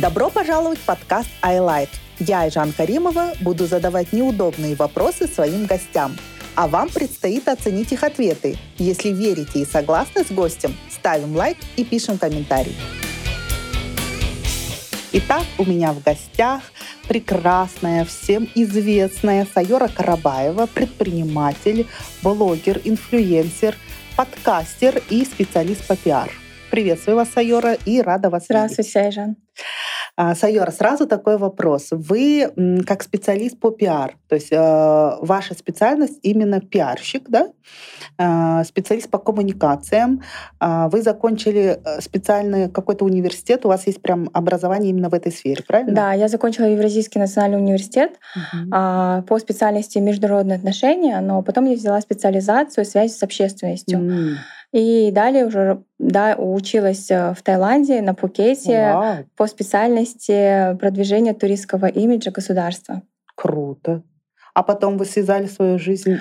Добро пожаловать в подкаст iLife. Я, Айжан Каримова, буду задавать неудобные вопросы своим гостям. А вам предстоит оценить их ответы. Если верите и согласны с гостем, ставим лайк и пишем комментарий. Итак, у меня в гостях прекрасная, всем известная Сайора Карабаева, предприниматель, блогер, инфлюенсер, подкастер и специалист по пиар. Приветствую вас, Сайора, и рада вас Здравствуйте, видеть. Айжан. А, Сайора, сразу такой вопрос. Вы как специалист по пиар, то есть э, ваша специальность именно пиарщик, да? Э, специалист по коммуникациям. Э, вы закончили специальный какой-то университет, у вас есть прям образование именно в этой сфере, правильно? Да, я закончила Евразийский национальный университет угу. по специальности международные отношения, но потом я взяла специализацию связи с общественностью. Mm. И далее уже да, училась э, в Таиланде на Пукете Вау. по специальности продвижения туристского имиджа государства. Круто. А потом вы связали свою жизнь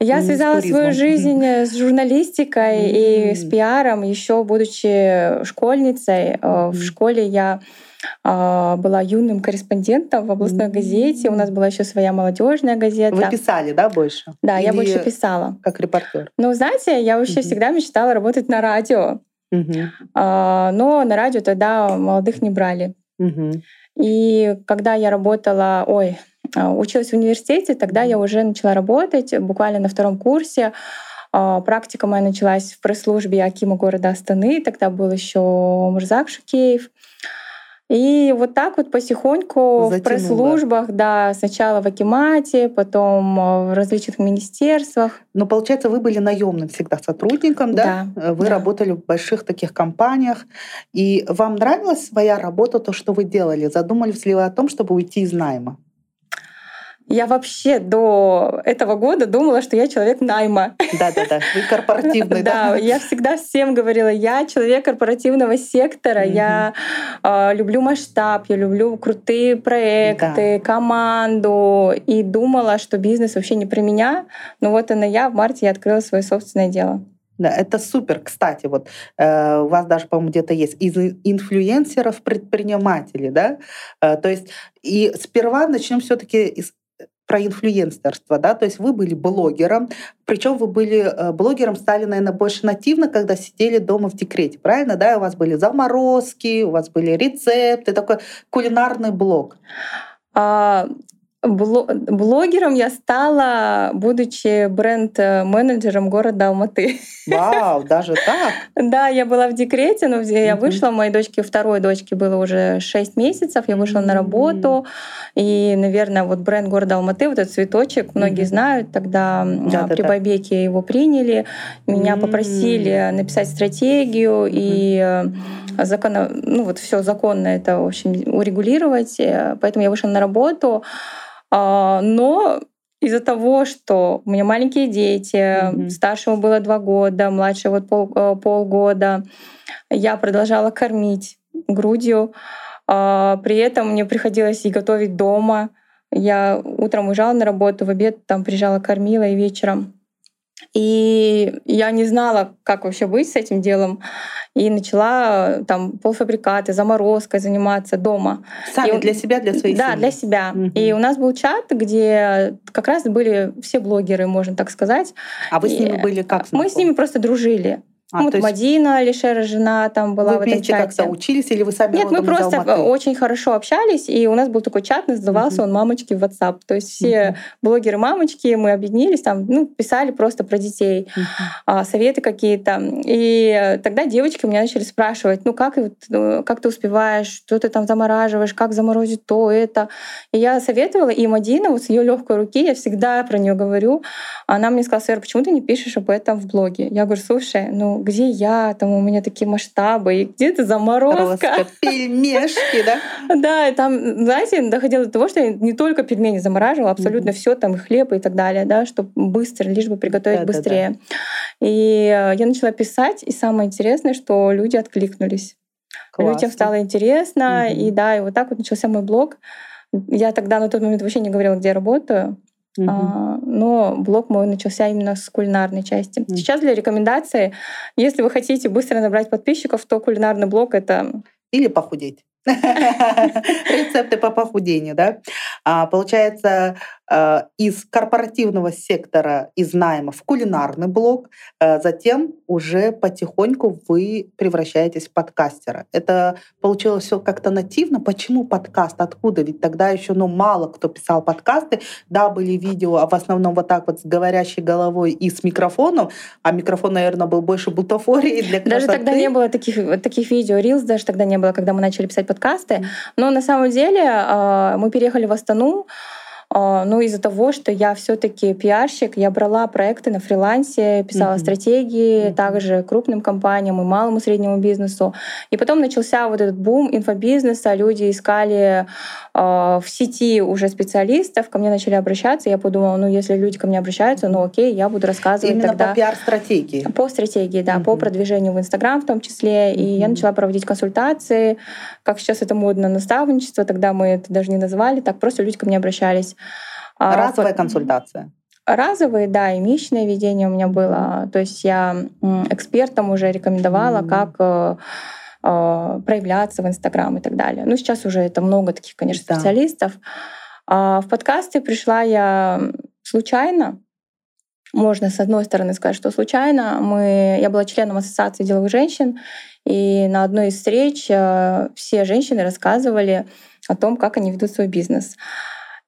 я связала свою жизнь э, с журналистикой mm-hmm. и с пиаром, еще будучи школьницей. Mm-hmm. В школе я была юным корреспондентом в областной газете. У нас была еще своя молодежная газета. Вы писали, да, больше? Да, Или я больше писала. Как репортер. Ну, знаете, я вообще угу. всегда мечтала работать на радио. Угу. Но на радио тогда молодых не брали. Угу. И когда я работала, ой, а, училась в университете, тогда я уже начала работать буквально на втором курсе. Практика моя началась в пресс-службе Акима города Астаны. Тогда был еще Мурзак Шукеев. И вот так вот потихоньку Затянуло. в пресс-службах, да, сначала в Акимате, потом э, в различных министерствах. Но получается, вы были наемным всегда сотрудником, да? да вы да. работали в больших таких компаниях. И вам нравилась своя работа, то, что вы делали? Задумались ли вы о том, чтобы уйти из найма? Я вообще до этого года думала, что я человек найма. Да-да-да, вы корпоративный, да? Да, я всегда всем говорила, я человек корпоративного сектора, я а, люблю масштаб, я люблю крутые проекты, команду, и думала, что бизнес вообще не про меня. Но вот она я, в марте я открыла свое собственное дело. Да, это супер. Кстати, вот э, у вас даже, по-моему, где-то есть из инфлюенсеров предприниматели, да? Э, то есть и сперва начнем все-таки про инфлюенсерство, да, то есть вы были блогером, причем вы были э, блогером, стали, наверное, больше нативно, когда сидели дома в декрете, правильно, да, у вас были заморозки, у вас были рецепты, такой кулинарный блог. А, Блогером я стала, будучи бренд-менеджером города Алматы. Вау, даже так? Да, я была в декрете, но я вышла, моей дочке, второй дочке было уже 6 месяцев, я вышла на работу, и, наверное, вот бренд города Алматы, вот этот цветочек, многие знают, тогда при Бабеке его приняли, меня попросили написать стратегию и э, законно, ну вот все законно это, в общем, урегулировать, э, поэтому я вышла на работу. А, но из-за того, что у меня маленькие дети, mm-hmm. старшему было два года, младшему вот пол, э, полгода, я продолжала кормить грудью. А, при этом мне приходилось и готовить дома. Я утром уезжала на работу, в обед там приезжала, кормила и вечером. И я не знала, как вообще быть с этим делом. И начала там полуфабрикаты, заморозкой заниматься дома. Сами и, для себя, для своих Да, семьи. для себя. Угу. И у нас был чат, где как раз были все блогеры, можно так сказать. А вы и с ними были как? Знакомы? Мы с ними просто дружили. А, вот есть... Мадина Алишера, жена там была вы в этом чате. как-то учились или вы сами Нет, мы просто очень хорошо общались, и у нас был такой чат, назывался uh-huh. он «Мамочки в WhatsApp». То есть все uh-huh. блогеры-мамочки, мы объединились, там, ну, писали просто про детей, uh-huh. советы какие-то. И тогда девочки у меня начали спрашивать, ну, как, ну, как ты успеваешь, что ты там замораживаешь, как заморозить то, это. И я советовала, и Мадина, вот с ее легкой руки, я всегда про нее говорю, она мне сказала, Сэр, почему ты не пишешь об этом в блоге? Я говорю, слушай, ну, где я, там у меня такие масштабы, и где то заморозка. Пельмешки, да? Да, там, знаете, доходило до того, что я не только пельмени замораживала, абсолютно все там, хлеб, и так далее, да, чтобы быстро, лишь бы приготовить быстрее. И э, я начала писать, и самое интересное, что люди откликнулись. Людям стало интересно, и да, и вот так вот начался мой блог. Я тогда на тот момент вообще не говорила, где я работаю. Угу. А, но блог мой начался именно с кулинарной части. Угу. Сейчас для рекомендации, если вы хотите быстро набрать подписчиков, то кулинарный блог это или похудеть. Рецепты по похудению, да? А, получается, Э, из корпоративного сектора, из найма в кулинарный блок, э, затем уже потихоньку вы превращаетесь в подкастера. Это получилось все как-то нативно. Почему подкаст? Откуда? Ведь тогда еще ну, мало кто писал подкасты. Да, были видео, а в основном вот так вот с говорящей головой и с микрофоном. А микрофон, наверное, был больше бутафории для красоты. Даже тогда не было таких, таких видео, рилс даже тогда не было, когда мы начали писать подкасты. Но на самом деле э, мы переехали в Астану, а, ну, из-за того, что я все таки пиарщик, я брала проекты на фрилансе, писала mm-hmm. стратегии mm-hmm. также крупным компаниям и малому и среднему бизнесу. И потом начался вот этот бум инфобизнеса, люди искали э, в сети уже специалистов, ко мне начали обращаться, я подумала, ну, если люди ко мне обращаются, ну, окей, я буду рассказывать Именно тогда... по пиар-стратегии? По стратегии, да, mm-hmm. по продвижению в Инстаграм в том числе. Mm-hmm. И я начала проводить консультации, как сейчас это модно, наставничество, тогда мы это даже не называли, так просто люди ко мне обращались. А, Разовая консультация? Разовые, да, и месячное ведение у меня было. То есть я экспертам уже рекомендовала, mm-hmm. как э, э, проявляться в Инстаграм и так далее. Ну, сейчас уже это много таких, конечно, да. специалистов. А в подкасты пришла я случайно. Можно, с одной стороны, сказать, что случайно. Мы, я была членом Ассоциации деловых женщин, и на одной из встреч э, все женщины рассказывали о том, как они ведут свой бизнес.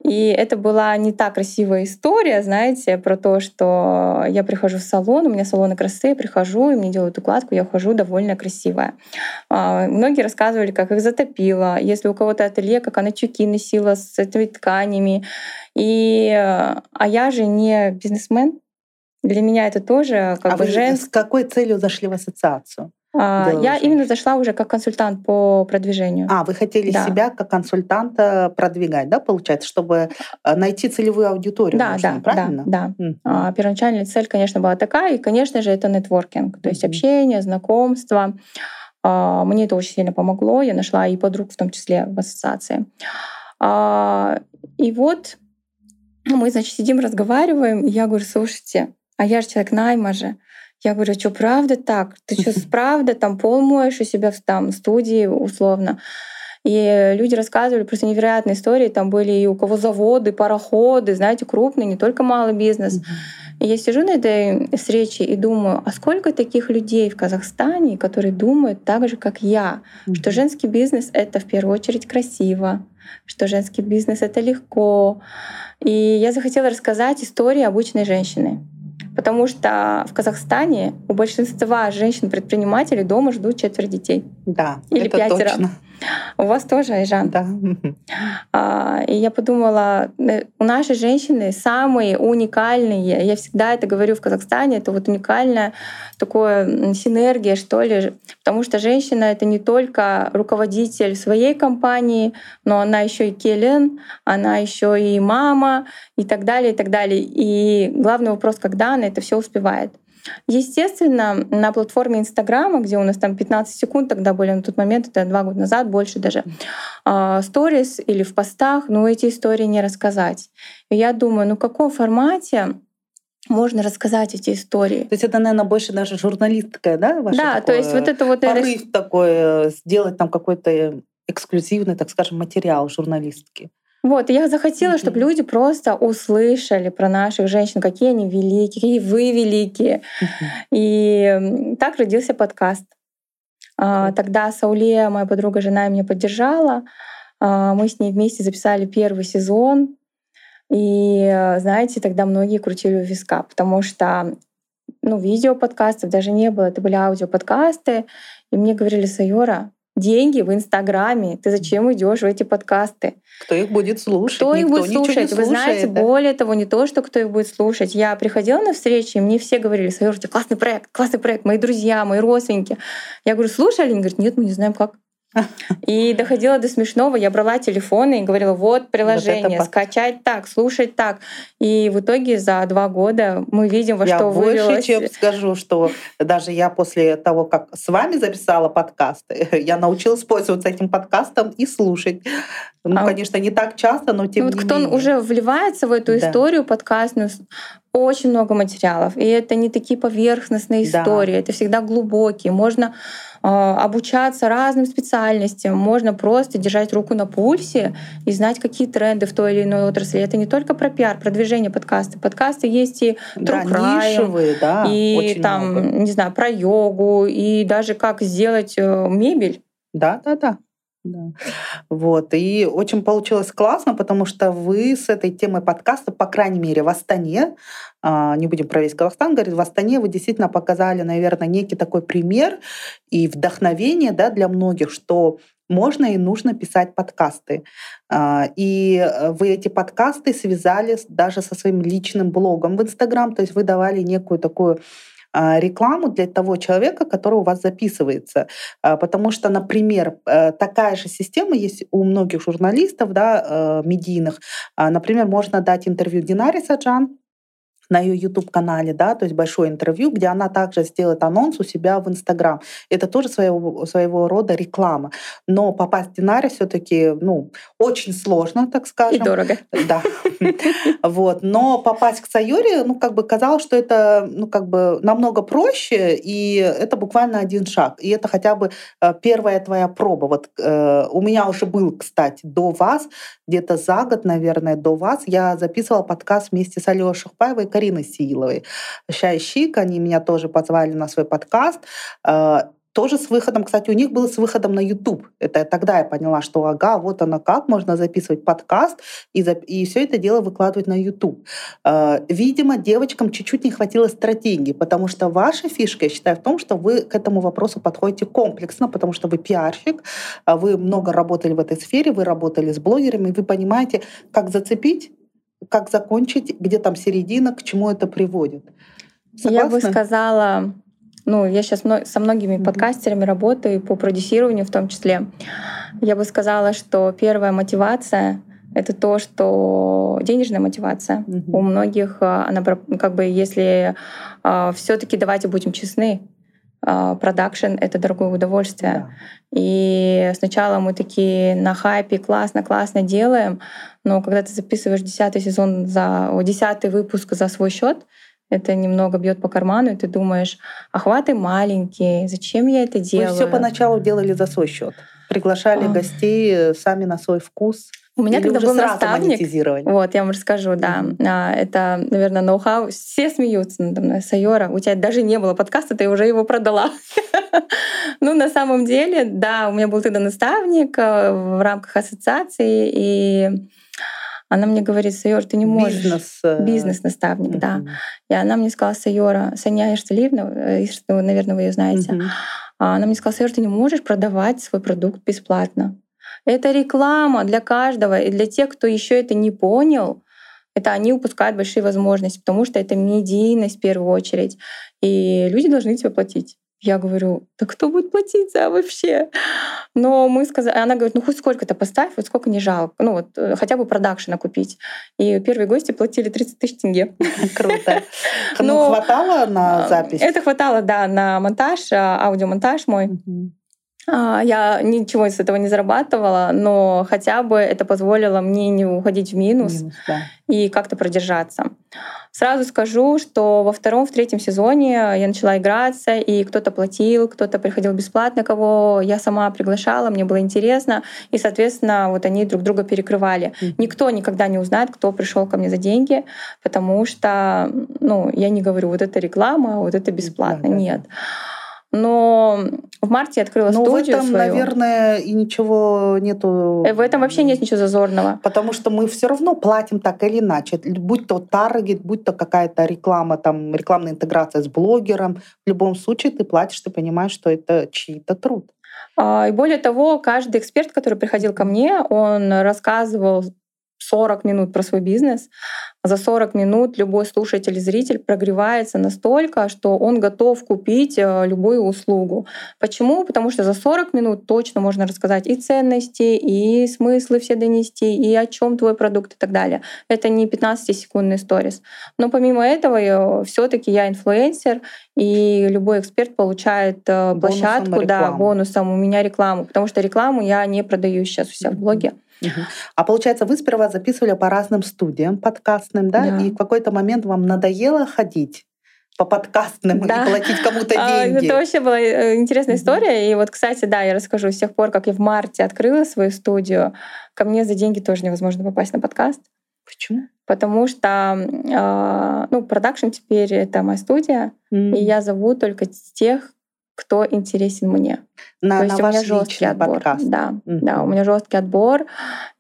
И это была не та красивая история, знаете, про то, что я прихожу в салон, у меня салоны красы, я прихожу, и мне делают укладку, я ухожу довольно красивая. А, многие рассказывали, как их затопило, если у кого-то ателье, как она тюки носила с этими тканями. И, а я же не бизнесмен, для меня это тоже как а бы вы женск... с какой целью зашли в ассоциацию? А, я именно зашла уже как консультант по продвижению. А, вы хотели да. себя как консультанта продвигать, да, получается, чтобы э, найти целевую аудиторию? Да, нужно, да, правильно? да, да. Mm-hmm. Первоначальная цель, конечно, была такая, и, конечно же, это нетворкинг, то есть mm-hmm. общение, знакомство. А, мне это очень сильно помогло, я нашла и подруг в том числе в ассоциации. А, и вот мы, значит, сидим, разговариваем, и я говорю, слушайте, а я же человек найма же, я говорю, что правда так? Ты что, правда там пол моешь у себя в там, студии условно? И люди рассказывали просто невероятные истории. Там были и у кого заводы, пароходы, знаете, крупные, не только малый бизнес. И я сижу на этой встрече и думаю, а сколько таких людей в Казахстане, которые думают так же, как я, что женский бизнес — это в первую очередь красиво, что женский бизнес — это легко. И я захотела рассказать истории обычной женщины. Потому что в Казахстане у большинства женщин-предпринимателей дома ждут четверо детей. Да, Или это пятеро. Точно. У вас тоже, Айжан? Да. А, и я подумала, э, у нашей женщины самые уникальные, я всегда это говорю в Казахстане, это вот уникальная такая синергия, что ли, потому что женщина — это не только руководитель своей компании, но она еще и келен, она еще и мама и так далее, и так далее. И главный вопрос, когда она это все успевает. Естественно, на платформе Инстаграма, где у нас там 15 секунд тогда были на тот момент, это два года назад, больше даже, а, сторис или в постах, ну эти истории не рассказать. И я думаю, ну в каком формате можно рассказать эти истории. То есть это, наверное, больше даже журналистская, да? Ваше да, то есть вот это вот... Порыв такой, э, сделать там какой-то эксклюзивный, так скажем, материал журналистки. Вот, и я захотела, чтобы люди просто услышали про наших женщин, какие они великие, какие вы великие. И так родился подкаст. А, тогда Сауле, моя подруга, жена, меня поддержала. А, мы с ней вместе записали первый сезон. И, знаете, тогда многие крутили у виска, потому что ну, видео подкастов даже не было, это были аудиоподкасты. И мне говорили, Сайора, деньги в Инстаграме. Ты зачем идешь в эти подкасты? Кто их будет слушать? Кто их будет слушать? Вы знаете, да? более того, не то, что кто их будет слушать. Я приходила на встречи, и мне все говорили, Сайор, у классный проект, классный проект, мои друзья, мои родственники. Я говорю, слушали? Они говорят, нет, мы не знаем, как. И доходило до смешного. Я брала телефоны и говорила, вот приложение, вот скачать так, слушать так. И в итоге за два года мы видим, во я что больше, вылилось. чем скажу, что даже я после того, как с вами записала подкасты, я научилась пользоваться этим подкастом и слушать. Ну, а конечно, не так часто, но тем вот не кто менее. уже вливается в эту да. историю подкастную, Очень много материалов. И это не такие поверхностные истории, да. это всегда глубокие. Можно обучаться разным специальностям, можно просто держать руку на пульсе и знать, какие тренды в той или иной отрасли. Это не только про пиар, продвижение подкаста. Подкасты есть и да, нишевые, да, и там, много. не знаю, про йогу, и даже как сделать э, мебель. Да, да, да. Да. Вот. И очень получилось классно, потому что вы с этой темой подкаста, по крайней мере, в Астане, не будем про весь Казахстан говорить, в Астане вы действительно показали, наверное, некий такой пример и вдохновение да, для многих, что можно и нужно писать подкасты. А, и э, вы эти подкасты связали даже со своим личным блогом в Инстаграм, то есть вы давали некую такую а, рекламу для того человека, который у вас записывается. А, потому что, например, э, такая же система есть у многих журналистов, да, э, медийных. А, например, можно дать интервью Динаре Саджан, на ее YouTube-канале, да, то есть большое интервью, где она также сделает анонс у себя в Инстаграм. Это тоже своего, своего рода реклама. Но попасть в Динаре все таки ну, очень сложно, так скажем. И дорого. Да. Вот. Но попасть к Сайоре, ну, как бы казалось, что это, ну, как бы намного проще, и это буквально один шаг. И это хотя бы э, первая твоя проба. Вот э, у меня уже был, кстати, до вас, где-то за год, наверное, до вас, я записывала подкаст вместе с Алёшей Шухпаевой и Кариной Сииловой. Ща Щик, они меня тоже позвали на свой подкаст. Э, тоже с выходом, кстати, у них было с выходом на YouTube. Это тогда я поняла, что ага, вот оно как, можно записывать подкаст и, за, и все это дело выкладывать на YouTube. Э, видимо, девочкам чуть-чуть не хватило стратегии, потому что ваша фишка, я считаю, в том, что вы к этому вопросу подходите комплексно, потому что вы пиарщик, а вы много работали в этой сфере, вы работали с блогерами, вы понимаете, как зацепить, как закончить, где там середина, к чему это приводит. Согласны? Я бы сказала, ну, я сейчас со многими mm-hmm. подкастерами работаю, по продюсированию в том числе. Я бы сказала, что первая мотивация — это то, что денежная мотивация. Mm-hmm. У многих а, она как бы, если а, все-таки давайте будем честны, продакшн — это дорогое удовольствие. Да. И сначала мы такие на хайпе классно, классно делаем, но когда ты записываешь десятый сезон за десятый выпуск за свой счет, это немного бьет по карману, и ты думаешь, охваты маленькие, зачем я это делаю? Вы все поначалу делали за свой счет, приглашали а. гостей э, сами на свой вкус. У меня когда был наставник, вот я вам расскажу, да, mm-hmm. это, наверное, ноу-хау. Все смеются надо мной. Сайора, у тебя даже не было подкаста, ты уже его продала. ну, на самом деле, да, у меня был тогда наставник э, в рамках ассоциации, и она мне говорит, Сайор, ты не можешь... Бизнес. Э, Бизнес-наставник, mm-hmm. да. И она мне сказала, Сайора, Саня Иршталиевна, э, наверное, вы ее знаете, mm-hmm. она мне сказала, Сайор, ты не можешь продавать свой продукт бесплатно. Это реклама для каждого. И для тех, кто еще это не понял, это они упускают большие возможности, потому что это медийность в первую очередь. И люди должны тебе платить. Я говорю, да кто будет платить за вообще? Но мы сказали, она говорит, ну хоть сколько-то поставь, вот сколько не жалко, ну вот э, хотя бы продакшена купить. И первые гости платили 30 тысяч тенге. Круто. Ну, хватало на запись? Это хватало, да, на монтаж, а, аудиомонтаж мой. А, я ничего из этого не зарабатывала, но хотя бы это позволило мне не уходить в минус, минус да. и как-то продержаться. Сразу скажу, что во втором, в третьем сезоне я начала играться, и кто-то платил, кто-то приходил бесплатно, кого я сама приглашала, мне было интересно, и, соответственно, вот они друг друга перекрывали. Mm-hmm. Никто никогда не узнает, кто пришел ко мне за деньги, потому что, ну, я не говорю, вот это реклама, вот это бесплатно, mm-hmm. нет. Но в марте я открыла Но студию в этом, свою. наверное, и ничего нету. Э, в этом вообще нет ничего зазорного. Потому что мы все равно платим так или иначе. Будь то таргет, будь то какая-то реклама, там, рекламная интеграция с блогером. В любом случае ты платишь, ты понимаешь, что это чей-то труд. А, и более того, каждый эксперт, который приходил ко мне, он рассказывал 40 минут про свой бизнес. За 40 минут любой слушатель и зритель прогревается настолько, что он готов купить э, любую услугу. Почему? Потому что за 40 минут точно можно рассказать и ценности, и смыслы все донести, и о чем твой продукт и так далее. Это не 15-секундный сторис. Но помимо этого, все-таки я инфлюенсер, и любой эксперт получает э, площадку, бонусом да, бонусом у меня рекламу, потому что рекламу я не продаю сейчас у себя в блоге. А получается, вы сперва записывали по разным студиям подкастным, да? Да. И в какой-то момент вам надоело ходить по подкастным Да. и платить кому-то А, деньги? Это вообще была э, интересная история. И вот, кстати, да, я расскажу. С тех пор, как я в марте открыла свою студию, ко мне за деньги тоже невозможно попасть на подкаст. Почему? Потому что, э, ну, продакшн теперь — это моя студия, М. и я зову только тех, кто интересен мне. на, То на есть у меня жесткий отбор. подкаст. Да, Мгм. да, у меня жесткий отбор.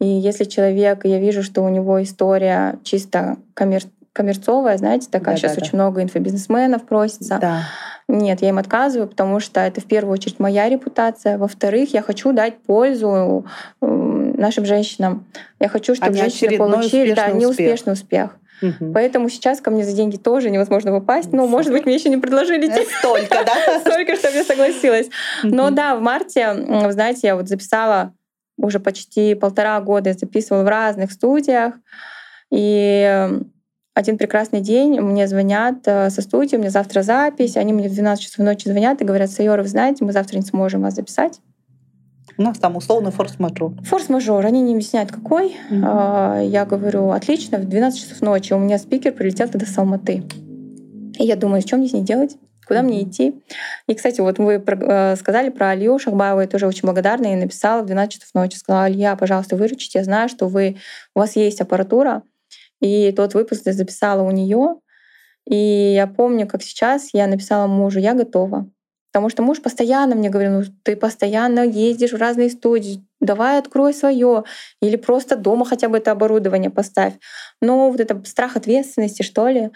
И если человек, я вижу, что у него история чисто коммер- коммерцовая, знаете, такая сейчас Да-да-да. очень много инфобизнесменов просится. Да. Нет, я им отказываю, потому что это в первую очередь моя репутация. Во-вторых, я хочу дать пользу нашим женщинам. Я хочу, чтобы не женщины получили да, успешный неуспешный успех. Мгм. Поэтому сейчас ко мне за деньги тоже невозможно попасть. Ну, может быть, мне еще не предложили Э, Столько, да? столько, чтобы я согласилась. Но да, в марте, вы знаете, я вот записала уже почти полтора года, я записывала в разных студиях. И один прекрасный день мне звонят э, со студии, у меня завтра запись, они мне в 12 часов ночи звонят и говорят, Сайора, вы знаете, мы завтра не сможем вас записать. У нас там условный форс-мажор. Форс-мажор, они не объясняют, какой. А, Я говорю, отлично, в 12 часов ночи у меня спикер прилетел тогда с Алматы. И я думаю, что мне с ней делать? Куда мне идти? И, кстати, вот вы э, сказали про Алию Шахбаеву, я тоже очень благодарна. Я написала в 12 часов ночи, сказала, Алия, пожалуйста, выручите. Я знаю, что вы, у вас есть аппаратура. И тот выпуск я записала у нее. И я помню, как сейчас я написала мужу, я готова. Потому что муж постоянно мне говорил, ну ты постоянно ездишь в разные студии, давай открой свое, или просто дома хотя бы это оборудование поставь. Но вот это страх ответственности, что ли,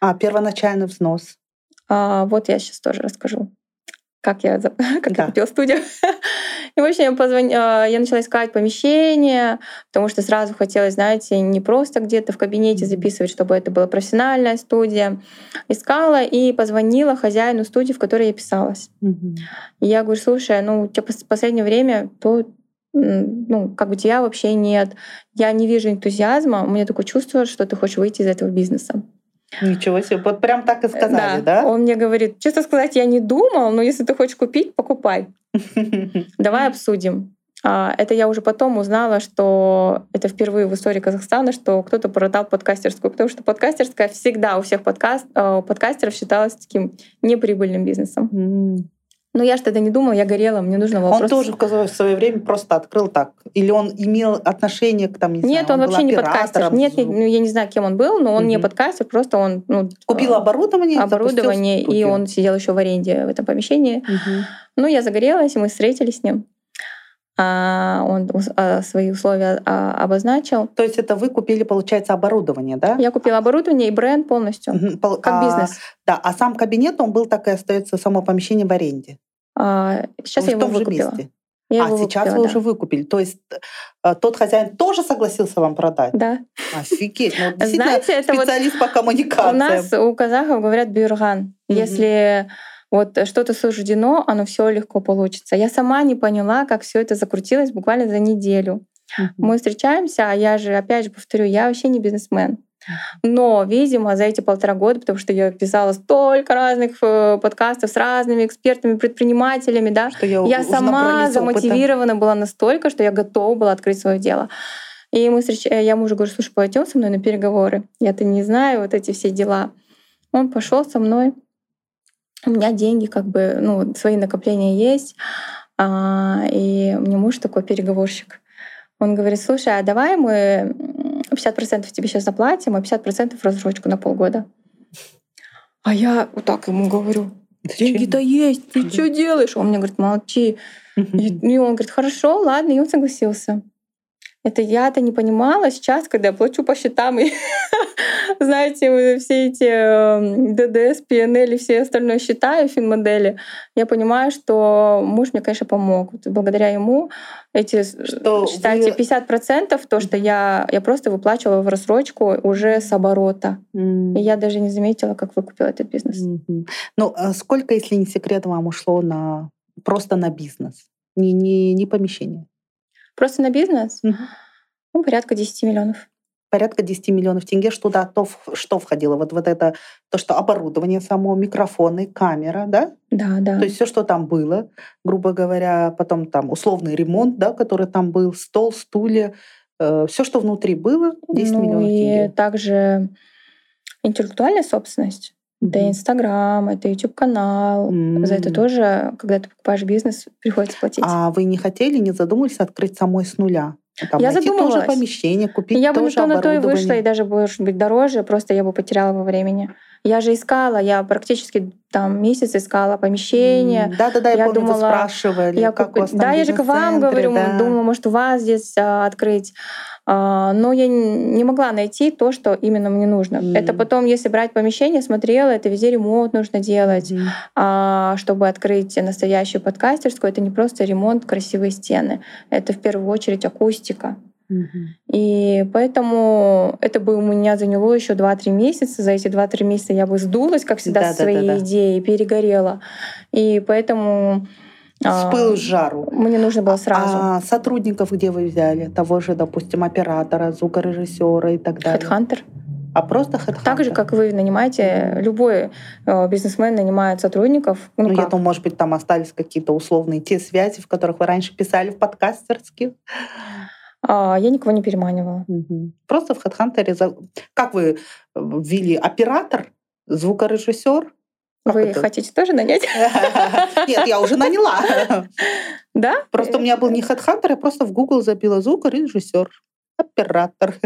А, первоначальный взнос. а, вот я сейчас тоже расскажу, как я, как Да. я купила студию. И вообще я, позвон- а, я начала искать помещение, потому что сразу хотелось, знаете, не просто где-то в кабинете записывать, чтобы это была профессиональная студия. Искала и позвонила хозяину студии, в которой я писалась. Мгм. И я говорю, слушай, ну у тебя в последнее время то ну, как бы тебя вообще нет. Я не вижу энтузиазма. У меня такое чувство, что ты хочешь выйти из этого бизнеса. Ничего себе. Вот прям так и сказали, да? Он мне говорит, честно сказать, я не думал, но если ты хочешь купить, покупай. Давай обсудим. А, Это я уже потом узнала, что это впервые в истории Казахстана, что кто-то продал подкастерскую, потому что подкастерская всегда у всех подкаст, э, у подкастеров считалась таким неприбыльным бизнесом. Но я же тогда не думала, я горела, мне нужно было Он тоже в свое время просто открыл так. Или он имел отношение к там, не Нет, знаю, он, был вообще не подкастер. оператором Нет, звука. ну, я не знаю, кем он был, но он не Мгм. подкастер, просто он ну, Купил э, оборудование, оборудование, и он сидел еще в аренде в этом помещении. Мгм. Ну, я загорелась, и мы встретились с ним. А, он а, свои условия а, обозначил. То есть это вы купили, получается, оборудование, да? Я купила оборудование и бренд полностью. Пол- как а, бизнес. Да, а сам кабинет, он был так и остается само помещение в аренде. А, сейчас в я его выкупила. месте. Я а его сейчас выкупила, вы да. уже выкупили. То есть э, тот хозяин тоже согласился вам продать? Да. Офигеть. Ну, вот Знаете, это вот специалист по коммуникациям. у нас, у казахов говорят бюрган. Мгм. Если вот что-то суждено, оно все легко получится. Я сама не поняла, как все это закрутилось буквально за неделю. Мгм. Мы встречаемся, а я же, опять же, повторю, я вообще не бизнесмен. Но, видимо, за эти полтора года, потому что я писала столько разных э, подкастов с разными экспертами, предпринимателями, да, Что я, я сама набрались опыта. замотивирована была настолько, что я готова была открыть свое дело. И мы встреч... э, я мужу говорю, слушай, пойдем со мной на переговоры. Я-то не знаю вот эти все дела. Он пошел со мной. У меня деньги, как бы, ну, свои накопления есть. А, и мне муж такой переговорщик. Он говорит, слушай, а давай мы м, 50% тебе сейчас заплатим, а 50% в рассрочку на полгода. А я вот так ему говорю, деньги-то есть, ты что делаешь? Он мне говорит, молчи. И он говорит, хорошо, ладно, и он согласился. Это я-то не понимала сейчас, когда я плачу по счетам, и знаете, все эти э, ДДС, ПНЛ и все остальное счета и финмодели, я понимаю, что муж мне, конечно, помог. Благодаря ему эти, Что считайте, вы- 50% то, что я, я просто выплачивала в рассрочку уже с оборота. М. И я даже не заметила, как выкупила этот бизнес. Мгм. Ну, а сколько, если не секрет, вам ушло на просто на бизнес? Не, не, не помещение. Просто на бизнес ну, порядка 10 миллионов. порядка 10 миллионов тенге, что туда то, что входило? Вот, вот это, то, что оборудование само, микрофоны, камера, да? Да, да. То есть все, что там было, грубо говоря, потом там условный ремонт, да, который там был, стол, стулья, э, все, что внутри было, 10 ну, миллионов и тенге. также интеллектуальная собственность. Это Инстаграм, это YouTube канал. Mm. За это тоже, когда ты покупаешь бизнес, приходится платить. А вы не хотели, не задумывались открыть самой с нуля? Там, я задумывалась. тоже помещение, купить я бы на то, на то и вышла, и даже, может быть, дороже, просто я бы потеряла во времени. Я же искала, я практически там месяц искала помещение. Да, да, да, я, я помню, думала, вы спрашивали, я как куп... у вас там Да, я же к вам говорю, да. думала, может, у вас здесь а, открыть. А, но я не могла найти то, что именно мне нужно. Mm. Это потом, если брать помещение, смотрела, это везде ремонт нужно делать, mm. чтобы открыть настоящую подкастерскую. Это не просто ремонт, красивые стены. Это в первую очередь акустика. Mm-hmm. И поэтому это бы у меня заняло еще 2-3 месяца. За эти 2-3 месяца я бы сдулась, как всегда, да, со своей да, да, идеей, перегорела. И поэтому с пылу с жару. Мне нужно было сразу. А сотрудников где вы взяли? Того же, допустим, оператора, звукорежиссера и так далее? Хедхантер. А просто хедхантер? Так же, как вы нанимаете, любой э, бизнесмен нанимает сотрудников. Ну, ну я думаю, может быть, там остались какие-то условные те связи, в которых вы раньше писали в подкастерских? А, я никого не переманивала. Угу. Просто в HeadHunter... Как вы ввели оператор, звукорежиссер, как Вы это? хотите тоже нанять? Нет, я уже наняла. Да? Просто у меня был не HeadHunter, я просто в Google забила звук режиссер оператор.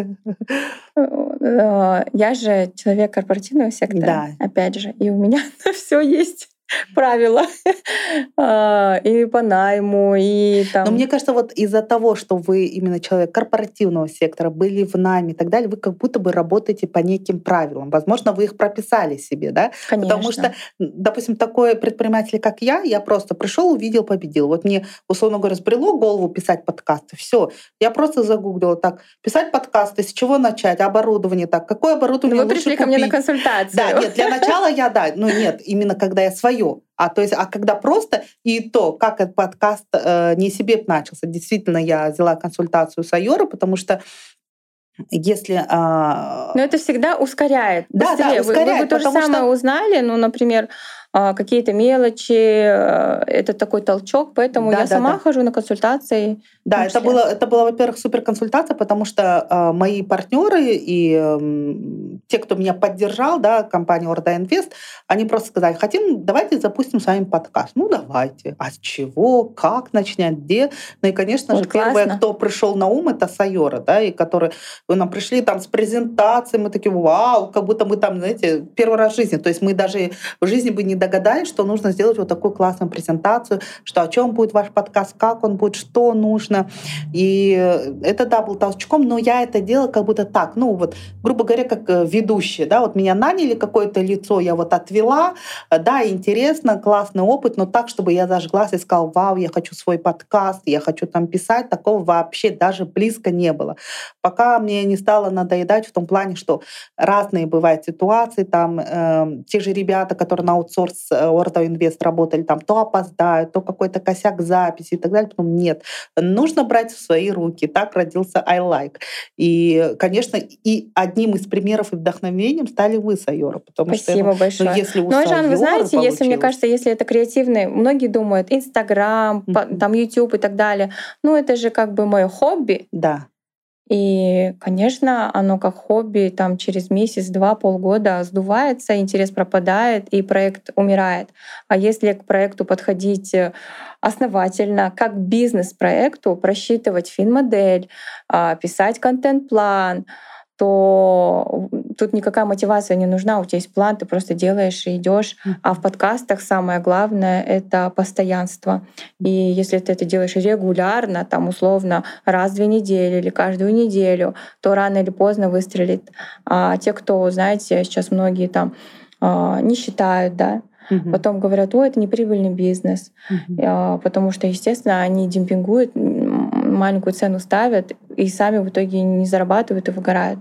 Я же человек корпоративного сектора, да. опять же, и у меня все есть правила а, и по найму, и там... Но мне кажется, вот из-за того, что вы именно человек корпоративного сектора, были в найме и так далее, вы как будто бы работаете по неким правилам. Возможно, вы их прописали себе, да? Конечно. Потому что, допустим, такой предприниматель, как я, я просто пришел, увидел, победил. Вот мне, условно говоря, сбрело голову писать подкасты. Все. Я просто загуглила так, писать подкасты, с чего начать, оборудование так, какое оборудование Вы пришли купить? ко мне на консультацию. Да, нет, для начала я, да, ну нет, именно когда я свое свое. А то есть, а когда просто и то, как этот подкаст э, не себе начался. Действительно, я взяла консультацию с Айора, потому что если... А... Но это всегда ускоряет. Да, да, ускоряет. Вы, вы бы то же самое что... узнали, ну, например, какие-то мелочи, э, это такой толчок, поэтому да, я да, сама да. хожу на консультации. Да, это было, это была, во-первых, супер консультация, потому что э, мои партнеры и э, те, кто меня поддержал, да, компания Орда Инвест, они просто сказали, хотим, давайте запустим с вами подкаст. Ну, давайте. А с чего, как начнять, где? Ну и, конечно вот же, классно. первое, кто пришел на ум, это Сайора, да, и которые нам пришли там с презентацией, мы такие, вау, как будто мы там, знаете, первый раз в жизни. То есть мы даже в жизни бы не догадались, что нужно сделать вот такую классную презентацию, что о чем будет ваш подкаст, как он будет, что нужно. И это, да, был толчком, но я это делала как будто так, ну вот, грубо говоря, как э, ведущая, да, вот меня наняли какое-то лицо, я вот отвела, да, интересно, классный опыт, но так, чтобы я зажглась и сказала, вау, я хочу свой подкаст, я хочу там писать, такого вообще даже близко не было. Пока мне не стало надоедать в том плане, что разные бывают ситуации, там э, те же ребята, которые на аутсорс с Орто Инвест работали, там то опоздают, то какой-то косяк записи и так далее. Потом нет. Нужно брать в свои руки. Так родился I Like. И, конечно, и одним из примеров и вдохновением стали вы, Сайора. Потому Спасибо что, большое. Ну, если у ну, вы знаете, получилось... если, мне кажется, если это креативный, многие думают, Инстаграм, mm-hmm. там YouTube и так далее. Ну, это же как бы мое хобби. Да. И, конечно, оно как хобби там через месяц, два, полгода сдувается, интерес пропадает, и проект умирает. А если к проекту подходить э, основательно, как бизнес-проекту, просчитывать фин-модель, а, писать контент-план, то тут никакая мотивация не нужна, у тебя есть план, ты просто делаешь и идешь. А в подкастах самое главное — это постоянство. И если ты это делаешь регулярно, там условно раз в две недели или каждую неделю, то рано или поздно выстрелит. А те, кто, знаете, сейчас многие там а, не считают, да, Угу. Потом говорят, о, это неприбыльный бизнес, угу. потому что, естественно, они демпингуют, маленькую цену ставят и сами в итоге не зарабатывают и выгорают.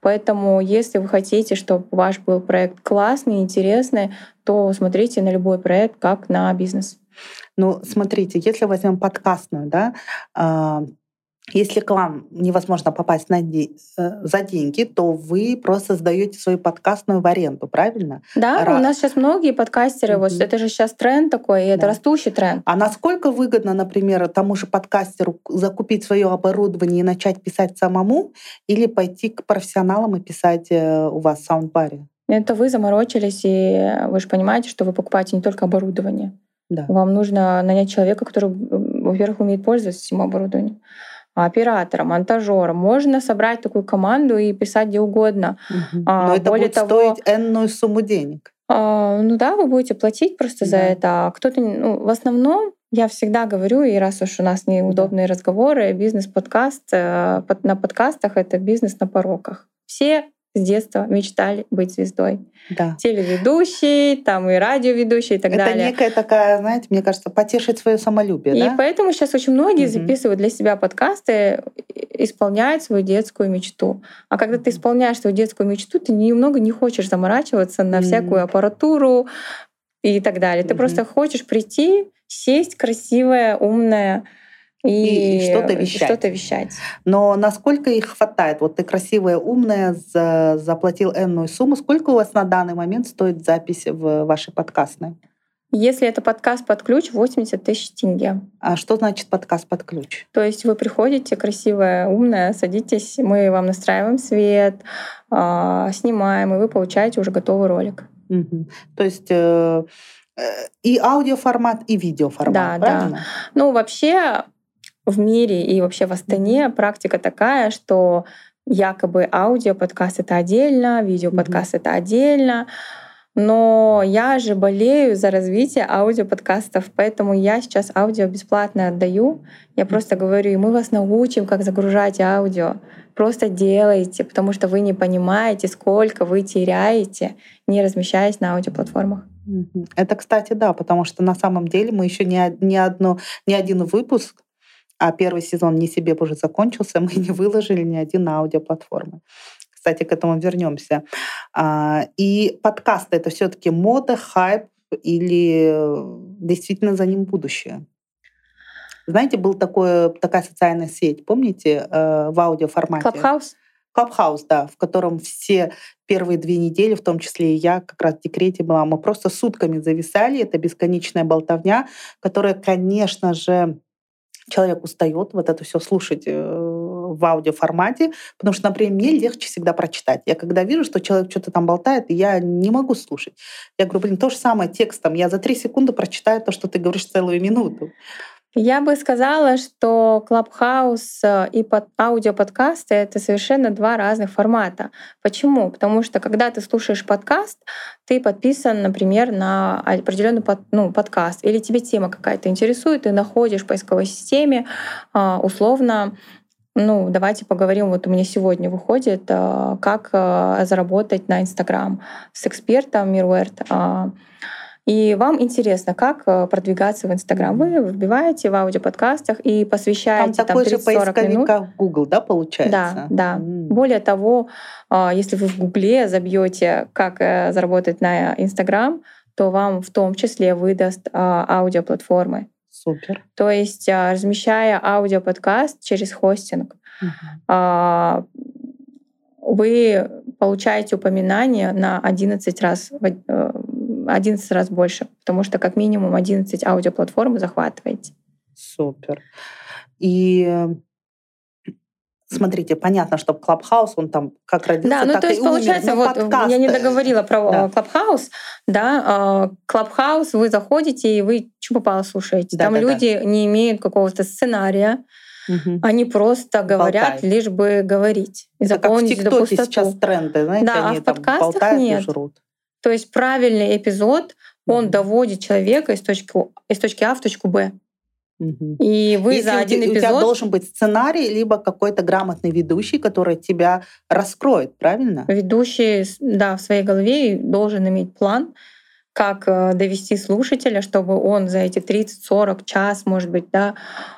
Поэтому, если вы хотите, чтобы ваш был проект классный, интересный, то смотрите на любой проект как на бизнес. Ну, смотрите, если возьмем подкастную, да, а, если к вам невозможно попасть на де- э, за деньги, то вы просто сдаете свою подкастную в аренду, правильно? Да, Ра- у нас сейчас многие подкастеры, вот Мгм. это же сейчас тренд такой, и это Да. растущий тренд. А насколько выгодно, например, тому же подкастеру закупить свое оборудование и начать писать самому, или пойти к профессионалам и писать э, у вас в саундбаре? Это вы заморочились, и вы же понимаете, что вы покупаете не только оборудование. Да. Вам нужно нанять человека, который, во-первых, умеет пользоваться этим оборудованием. А Оператора, монтажера. Можно собрать такую команду и писать где угодно. А, Но это более будет того- стоить энную сумму денег. А, Ну да, вы будете платить просто за Да. это. А кто-то, ну, в основном, я всегда говорю, и раз уж у нас неудобные разговоры, бизнес-подкаст, э, на подкастах это бизнес на пороках. Все с детства мечтали быть звездой. Да. Телеведущий, там и радиоведущий и так это далее. некая такая, знаете, мне кажется, потешить свое самолюбие, И да? поэтому сейчас очень многие Мгм. записывают для себя подкасты, исполняют свою детскую мечту. А когда ты исполняешь свою детскую мечту, ты немного не хочешь заморачиваться на Мгм. всякую аппаратуру и так далее. Ты Мгм. просто хочешь прийти, сесть красивая, умная и, И что-то вещать. что-то вещать. Но насколько их хватает? Вот ты красивая, умная, за- заплатил энную сумму. Сколько у вас на данный момент стоит запись в ваши подкастные? Если это подкаст под ключ, 80 тысяч тенге. А что значит подкаст под ключ? То есть вы приходите, красивая, умная, садитесь, мы вам настраиваем свет, а, снимаем, и вы получаете уже готовый ролик. Мгм. То есть э, э, и аудиоформат, и видеоформат, Да, да. правильно? Ну, вообще в мире и вообще в Астане практика такая, что якобы аудиоподкаст — это отдельно, видеоподкаст — это отдельно. Но я же болею за развитие аудиоподкастов, поэтому я сейчас аудио бесплатно отдаю. Я просто говорю, и мы вас научим, как загружать аудио. Просто делайте, потому что вы не понимаете, сколько вы теряете, не размещаясь на аудиоплатформах. Это, кстати, да, потому что на самом деле мы еще не, не, одно, не один выпуск, а первый сезон не себе уже закончился, мы не выложили ни один на аудиоплатформы. Кстати, к этому вернемся. А, И подкасты это все-таки мода, хайп или э, действительно за ним будущее? Знаете, был такой, такая социальная сеть, помните, э, в аудиоформате? Clubhouse? Clubhouse, да, в котором все первые две недели, в том числе и я, как раз в декрете была, мы просто сутками зависали, это бесконечная болтовня, которая, конечно же, человек устает вот это все слушать э, в аудиоформате, потому что, например, мне легче всегда прочитать. Я когда вижу, что человек что-то там болтает, я не могу слушать. Я говорю, блин, то же самое текстом. Я за три секунды прочитаю то, что ты говоришь целую минуту. Я бы сказала, что Клабхаус э, и под аудиоподкасты — это совершенно два разных формата. Почему? Потому что когда ты слушаешь подкаст, ты подписан, например, на определенный под, ну, подкаст, или тебе тема какая-то интересует, ты находишь в поисковой системе а, условно ну, давайте поговорим. Вот у меня сегодня выходит, а, как а, заработать на Инстаграм с экспертом Мирверт. И вам интересно, как э, продвигаться в Инстаграм. Вы вбиваете в аудиоподкастах и Там посвящаете там, же 30-40 поисковик, минут. как Google, да, получается? Да, да. М. Более того, а, если вы в Гугле забьете, как э, заработать на Инстаграм, то вам в том числе выдаст а, аудиоплатформы. Супер. То есть, а, размещая аудиоподкаст через хостинг, а, вы получаете упоминания на 11 раз, в- э, 11 раз больше, потому что как минимум 11 аудиоплатформ захватываете. Супер. И смотрите, понятно, что Clubhouse, он там как родился, Да, ну так то и есть умер. получается, Но вот подкаст, я не договорила про да. э, Clubhouse, да, Clubhouse вы заходите и вы что попало слушаете. Да, Там да, да. люди не имеют какого-то сценария, Мгм. они просто говорят, Болтают. лишь бы говорить и Это как в ТикТоке сейчас тренды, знаете, Да, а они в там подкастах болтают нет. и жрут. То есть правильный эпизод, он доводит человека из точки, из точки А в точку Б. И вы Если за у, один у тебя эпизод должен быть сценарий, либо какой-то грамотный ведущий, который тебя раскроет, правильно? ведущий да, в своей голове должен иметь план, как э, довести слушателя, чтобы он за эти 30-40 час, может быть, да,